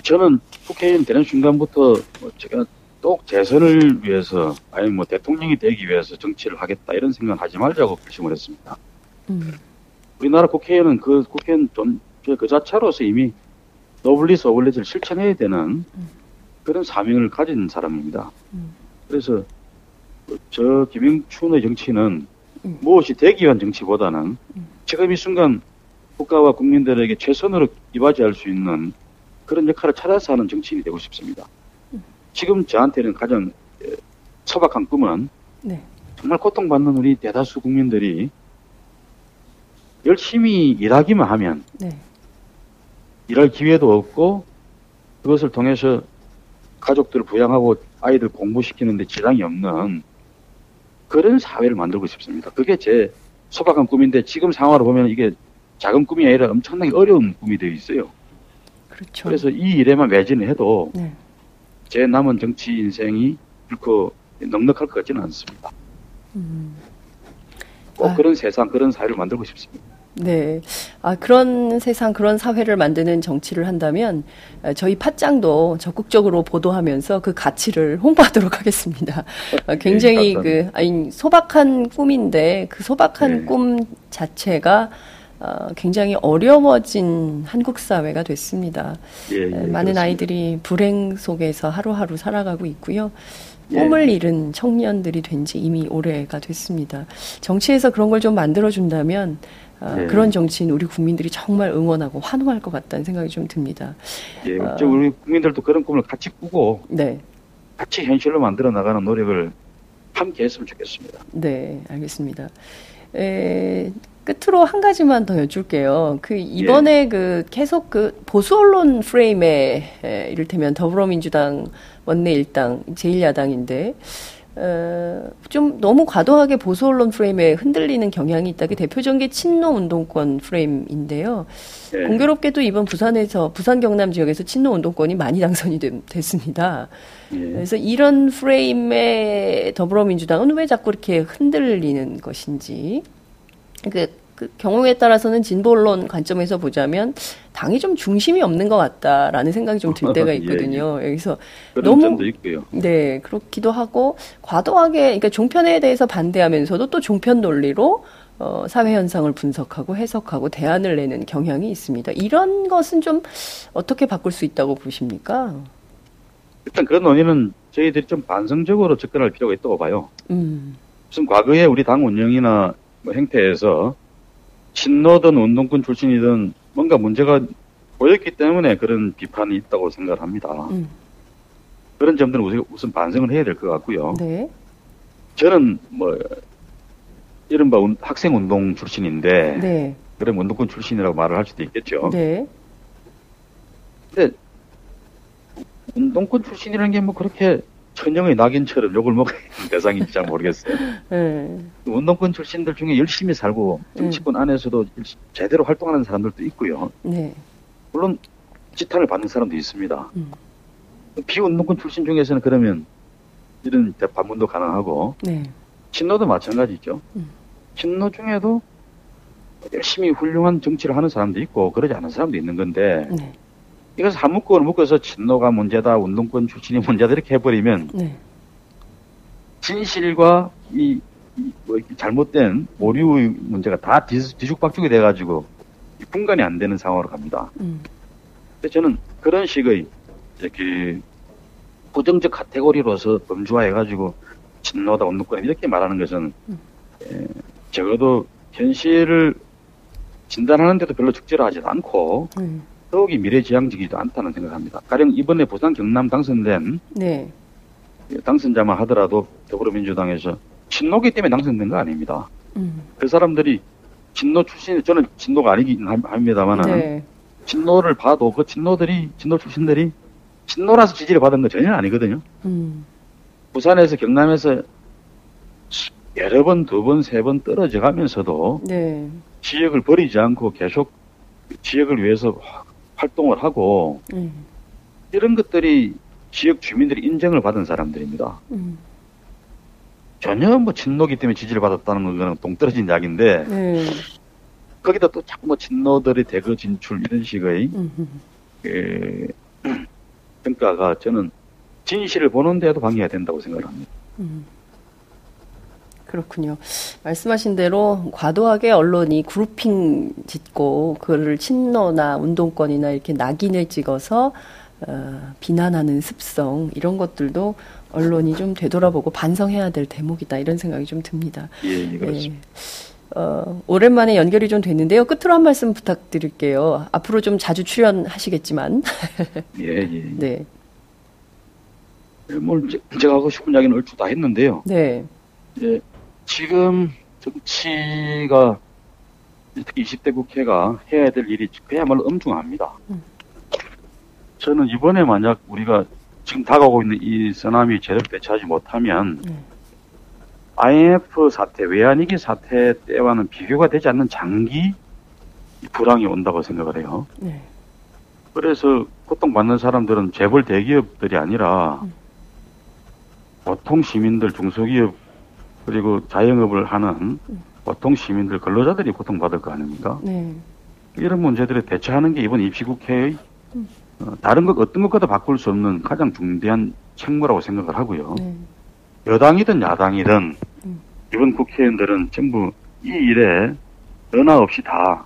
저는 국회의원 되는 순간부터 뭐 제가 또 재선을 위해서 아니 뭐 대통령이 되기 위해서 정치를 하겠다 이런 생각 하지 말자고 결심을 했습니다. 음. 우리나라 국회의원은 그 국회의원 좀그 자체로서 이미 노블레스 오블리주를 실천해야 되는 음. 그런 사명을 가진 사람입니다. 음. 그래서 저 김영춘의 정치는 음. 무엇이 되기 위한 정치보다는 음. 지금 이 순간 국가와 국민들에게 최선으로 이바지할 수 있는 그런 역할을 찾아서 하는 정치인이 되고 싶습니다. 지금 저한테는 가장 소박한 꿈은 네. 정말 고통받는 우리 대다수 국민들이 열심히 일하기만 하면 네. 일할 기회도 없고 그것을 통해서 가족들을 부양하고 아이들 공부시키는데 지장이 없는 그런 사회를 만들고 싶습니다. 그게 제 소박한 꿈인데 지금 상황으로 보면 이게 작은 꿈이 아니라 엄청나게 어려운 꿈이 되어 있어요. 그렇죠. 그래서 이 일에만 매진을 해도 네. 제 남은 정치 인생이 그렇고 넉넉할 것 같지는 않습니다. 음. 꼭 아. 그런 세상, 그런 사회를 만들고 싶습니다. 네. 아, 그런 세상, 그런 사회를 만드는 정치를 한다면 아, 저희 팟짱도 적극적으로 보도하면서 그 가치를 홍보하도록 하겠습니다. 아, 네, 굉장히 네, 그, 아니, 소박한 꿈인데 그 소박한 네. 꿈 자체가 어, 굉장히 어려워진 한국 사회가 됐습니다. 예, 예, 많은 그렇습니다. 아이들이 불행 속에서 하루하루 살아가고 있고요. 예. 꿈을 예. 잃은 청년들이 된 지 이미 오래가 됐습니다. 정치에서 그런 걸 좀 만들어준다면 어, 예. 그런 정치인 우리 국민들이 정말 응원하고 환호할 것 같다는 생각이 좀 듭니다. 예, 어, 우리 국민들도 그런 꿈을 같이 꾸고 네. 같이 현실로 만들어 나가는 노력을 함께 했으면 좋겠습니다. 네, 알겠습니다. 에, 끝으로 한 가지만 더 여쭐게요. 그 이번에 예. 그 계속 그 보수 언론 프레임에 에, 이를테면 더불어민주당 원내 일당 제1야당인데 어, 좀 너무 과도하게 보수 언론 프레임에 흔들리는 경향이 있다. 그 대표적인 게 친노 운동권 프레임인데요. 네. 공교롭게도 이번 부산에서 부산 경남 지역에서 친노 운동권이 많이 당선이 되, 됐습니다. 네. 그래서 이런 프레임에 더불어민주당은 왜 자꾸 이렇게 흔들리는 것인지 그, 그 경우에 따라서는 진보 언론 관점에서 보자면 당이 좀 중심이 없는 것 같다라는 생각이 좀 들 때가 예, 있거든요. 예, 예. 여기서 너무 네 그렇기도 하고 과도하게 그러니까 종편에 대해서 반대하면서도 또 종편 논리로 어, 사회 현상을 분석하고 해석하고 대안을 내는 경향이 있습니다. 이런 것은 좀 어떻게 바꿀 수 있다고 보십니까? 일단 그런 논의는 저희들이 좀 반성적으로 접근할 필요가 있다고 봐요. 음. 무슨 과거에 우리 당 운영이나 뭐 행태에서 친노든 운동권 출신이든 뭔가 문제가 보였기 때문에 그런 비판이 있다고 생각을 합니다. 음. 그런 점들은 우선, 우선 반성을 해야 될 것 같고요. 네. 저는 뭐 이른바 운, 학생 운동 출신인데 네. 그런 운동권 출신이라고 말을 할 수도 있겠죠. 네. 근데 운동권 출신이라는 게 뭐 그렇게 천영의 낙인처럼 욕을 먹는 대상인지 잘 모르겠어요. 네. 운동권 출신들 중에 열심히 살고 정치권 네. 안에서도 제대로 활동하는 사람들도 있고요. 네. 물론 지탄을 받는 사람도 있습니다. 음. 비운동권 출신 중에서는 그러면 이런 반문도 가능하고 네. 친노도 마찬가지죠. 음. 친노 중에도 열심히 훌륭한 정치를 하는 사람도 있고 그러지 않은 사람도 있는 건데 네. 한 묶음으로 묶어서 친노가 문제다, 운동권 출신이 문제다 이렇게 해버리면 네. 진실과 이, 이 뭐 잘못된 오류의 문제가 다 뒤죽박죽이 돼가지고 분간이 안 되는 상황으로 갑니다. 음. 그래서 저는 그런 식의 이렇게 부정적 카테고리로서 범주화해가지고 진노다, 운동권 이렇게 말하는 것은 음. 에, 적어도 현실을 진단하는데도 별로 적절하지 않고 음. 더욱이 미래지향적이지도 않다는 생각합니다. 가령 이번에 부산 경남 당선된 네. 당선자만 하더라도 더불어민주당에서 친노기 때문에 당선된 거 아닙니다. 음. 그 사람들이 친노 출신, 저는 친노가 아니긴 합니다만은 네. 친노를 봐도 그 친노들이, 친노 출신들이 친노라서 지지를 받은 건 전혀 아니거든요. 음. 부산에서 경남에서 여러 번, 두 번, 세 번 떨어져 가면서도 네. 지역을 버리지 않고 계속 지역을 위해서 활동을 하고 음. 이런 것들이 지역 주민들이 인정을 받은 사람들입니다. 음. 전혀 뭐 친노기 때문에 지지를 받았다는 거는 동떨어진 이야기인데 네. 거기다 또 자꾸 뭐 친노들의 대거 진출 이런 식의 그, 평가가 저는 진실을 보는 데도 방해가 된다고 생각합니다. 음. 그렇군요. 말씀하신 대로 과도하게 언론이 그룹핑 짓고 그를 친노나 운동권이나 이렇게 낙인을 찍어서 어, 비난하는 습성 이런 것들도 언론이 좀 되돌아보고 반성해야 될 대목이다 이런 생각이 좀 듭니다. 예, 예 그렇습니다. 예. 어, 오랜만에 연결이 좀 됐는데요. 끝으로 한 말씀 부탁드릴게요. 앞으로 좀 자주 출연하시겠지만. 예, 예. 네. 예, 뭐 제가 하고 싶은 이야기는 얼추 다 했는데요. 네. 예, 지금 정치가 특히 20대 국회가 해야 될 일이 그야말로 엄중합니다. 음. 저는 이번에 만약 우리가 지금 다가오고 있는 이 쓰나미 제대로 대처하지 못하면 음. IMF 사태, 외환위기 사태 때와는 비교가 되지 않는 장기 불황이 온다고 생각을 해요. 네. 그래서 고통받는 사람들은 재벌 대기업들이 아니라 음. 보통 시민들, 중소기업 그리고 자영업을 하는 보통 시민들 근로자들이 고통받을 거 아닙니까? 네. 이런 문제들에 대처하는 게 이번 입시국회의 음. 어, 다른 것 어떤 것과도 바꿀 수 없는 가장 중대한 책무라고 생각을 하고요. 네. 여당이든 야당이든 음. 이번 국회의원들은 전부 이 일에 변화 없이 다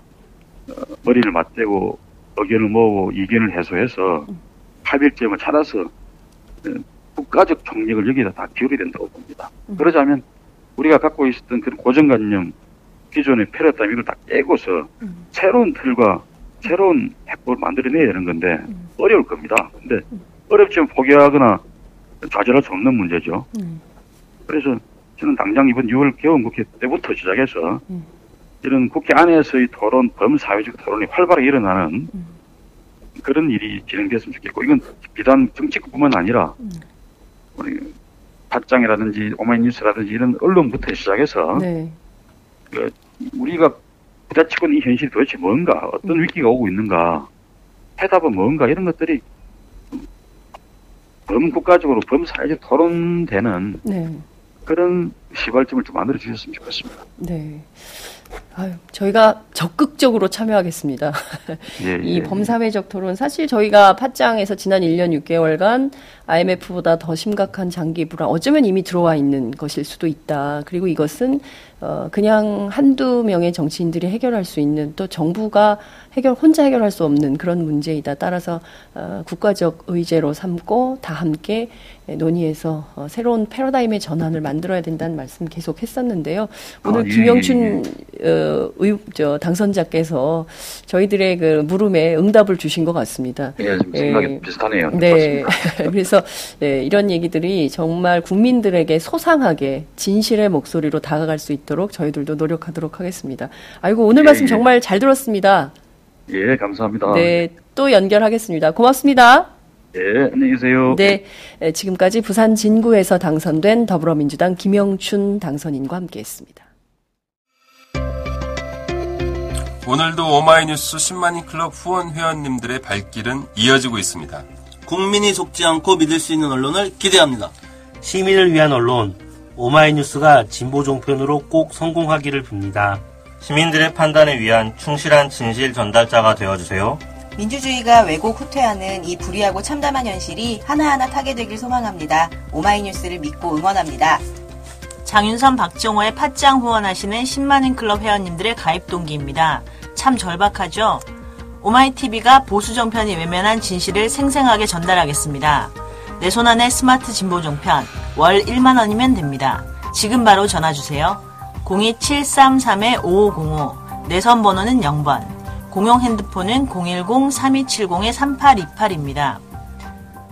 어, 머리를 맞대고 의견을 모으고 이견을 해소해서 합의점을 찾아서 어, 국가적 총력을 여기다 다 기울여야 된다고 봅니다. 음. 그러자면 우리가 갖고 있었던 그런 고정관념, 기존의 패러다임 이걸 다 깨고서 음. 새로운 틀과 새로운 해법을 만들어내야 되는 건데 음. 어려울 겁니다. 근데 음. 어렵지만 포기하거나 좌절할 수 없는 문제죠. 음. 그래서 저는 당장 이번 6월 개원국회 때부터 시작해서 음. 이런 국회 안에서의 토론, 범사회적 토론이 활발하게 일어나는 음. 그런 일이 진행됐으면 좋겠고 이건 비단 정치권뿐만 아니라 우리 팟장이라든지 오마이뉴스라든지 이런 언론부터 시작해서 네. 그 우리가 부딪히고 이 현실이 도대체 뭔가 어떤 음. 위기가 오고 있는가 해답은 뭔가 이런 것들이 범국가적으로 범사회적 토론되는 네. 그런 시발점을 좀 만들어 주셨으면 좋겠습니다. 네. 아유, 저희가 적극적으로 참여하겠습니다. 예, 이 예, 범사회적 토론 사실 저희가 팟장에서 지난 1년 6개월간 IMF보다 더 심각한 장기 불안 어쩌면 이미 들어와 있는 것일 수도 있다. 그리고 이것은 어 그냥 한두 명의 정치인들이 해결할 수 있는 또 정부가 해결 혼자 해결할 수 없는 그런 문제이다. 따라서 어 국가적 의제로 삼고 다 함께 논의해서 어 새로운 패러다임의 전환을 만들어야 된다는 말씀 계속 했었는데요. 오늘 아, 예, 김영춘 예, 예. 어, 의, 저 당선자께서 저희들의 그 물음에 응답을 주신 것 같습니다. 예, 생각이 예. 비슷하네요. 네. 그래서 네, 이런 얘기들이 정말 국민들에게 소상하게 진실의 목소리로 다가갈 수 있 도록 저희들도 노력하도록 하겠습니다. 아이고 오늘 예, 말씀 예. 정말 잘 들었습니다. 예, 감사합니다. 네, 또 연결하겠습니다. 고맙습니다. 예, 안녕히 계세요. 네, 지금까지 부산 진구에서 당선된 더불어민주당 김영춘 당선인과 함께했습니다. 오늘도 오마이뉴스 10만인 클럽 후원 회원님들의 발길은 이어지고 있습니다. 국민이 속지 않고 믿을 수 있는 언론을 기대합니다. 시민을 위한 언론 오마이뉴스가 진보 종편으로 꼭 성공하기를 빕니다. 시민들의 판단에 위한 충실한 진실 전달자가 되어주세요. 민주주의가 왜곡 후퇴하는 이 불의하고 참담한 현실이 하나하나 타개되길 소망합니다. 오마이뉴스를 믿고 응원합니다. 장윤선, 박정호의 팟짱 후원하시는 10만인 클럽 회원님들의 가입 동기입니다. 참 절박하죠? 오마이TV가 보수 정편이 외면한 진실을 생생하게 전달하겠습니다. 내 손 안에 스마트 진보 종편 월 1만 원이면 됩니다. 지금 바로 전화 주세요. 02733-5505 내선 번호는 0번 공용 핸드폰은 010-3270-3828입니다.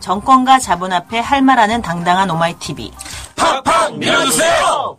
정권과 자본 앞에 할 말하는 당당한 오마이TV 팍팍 밀어주세요!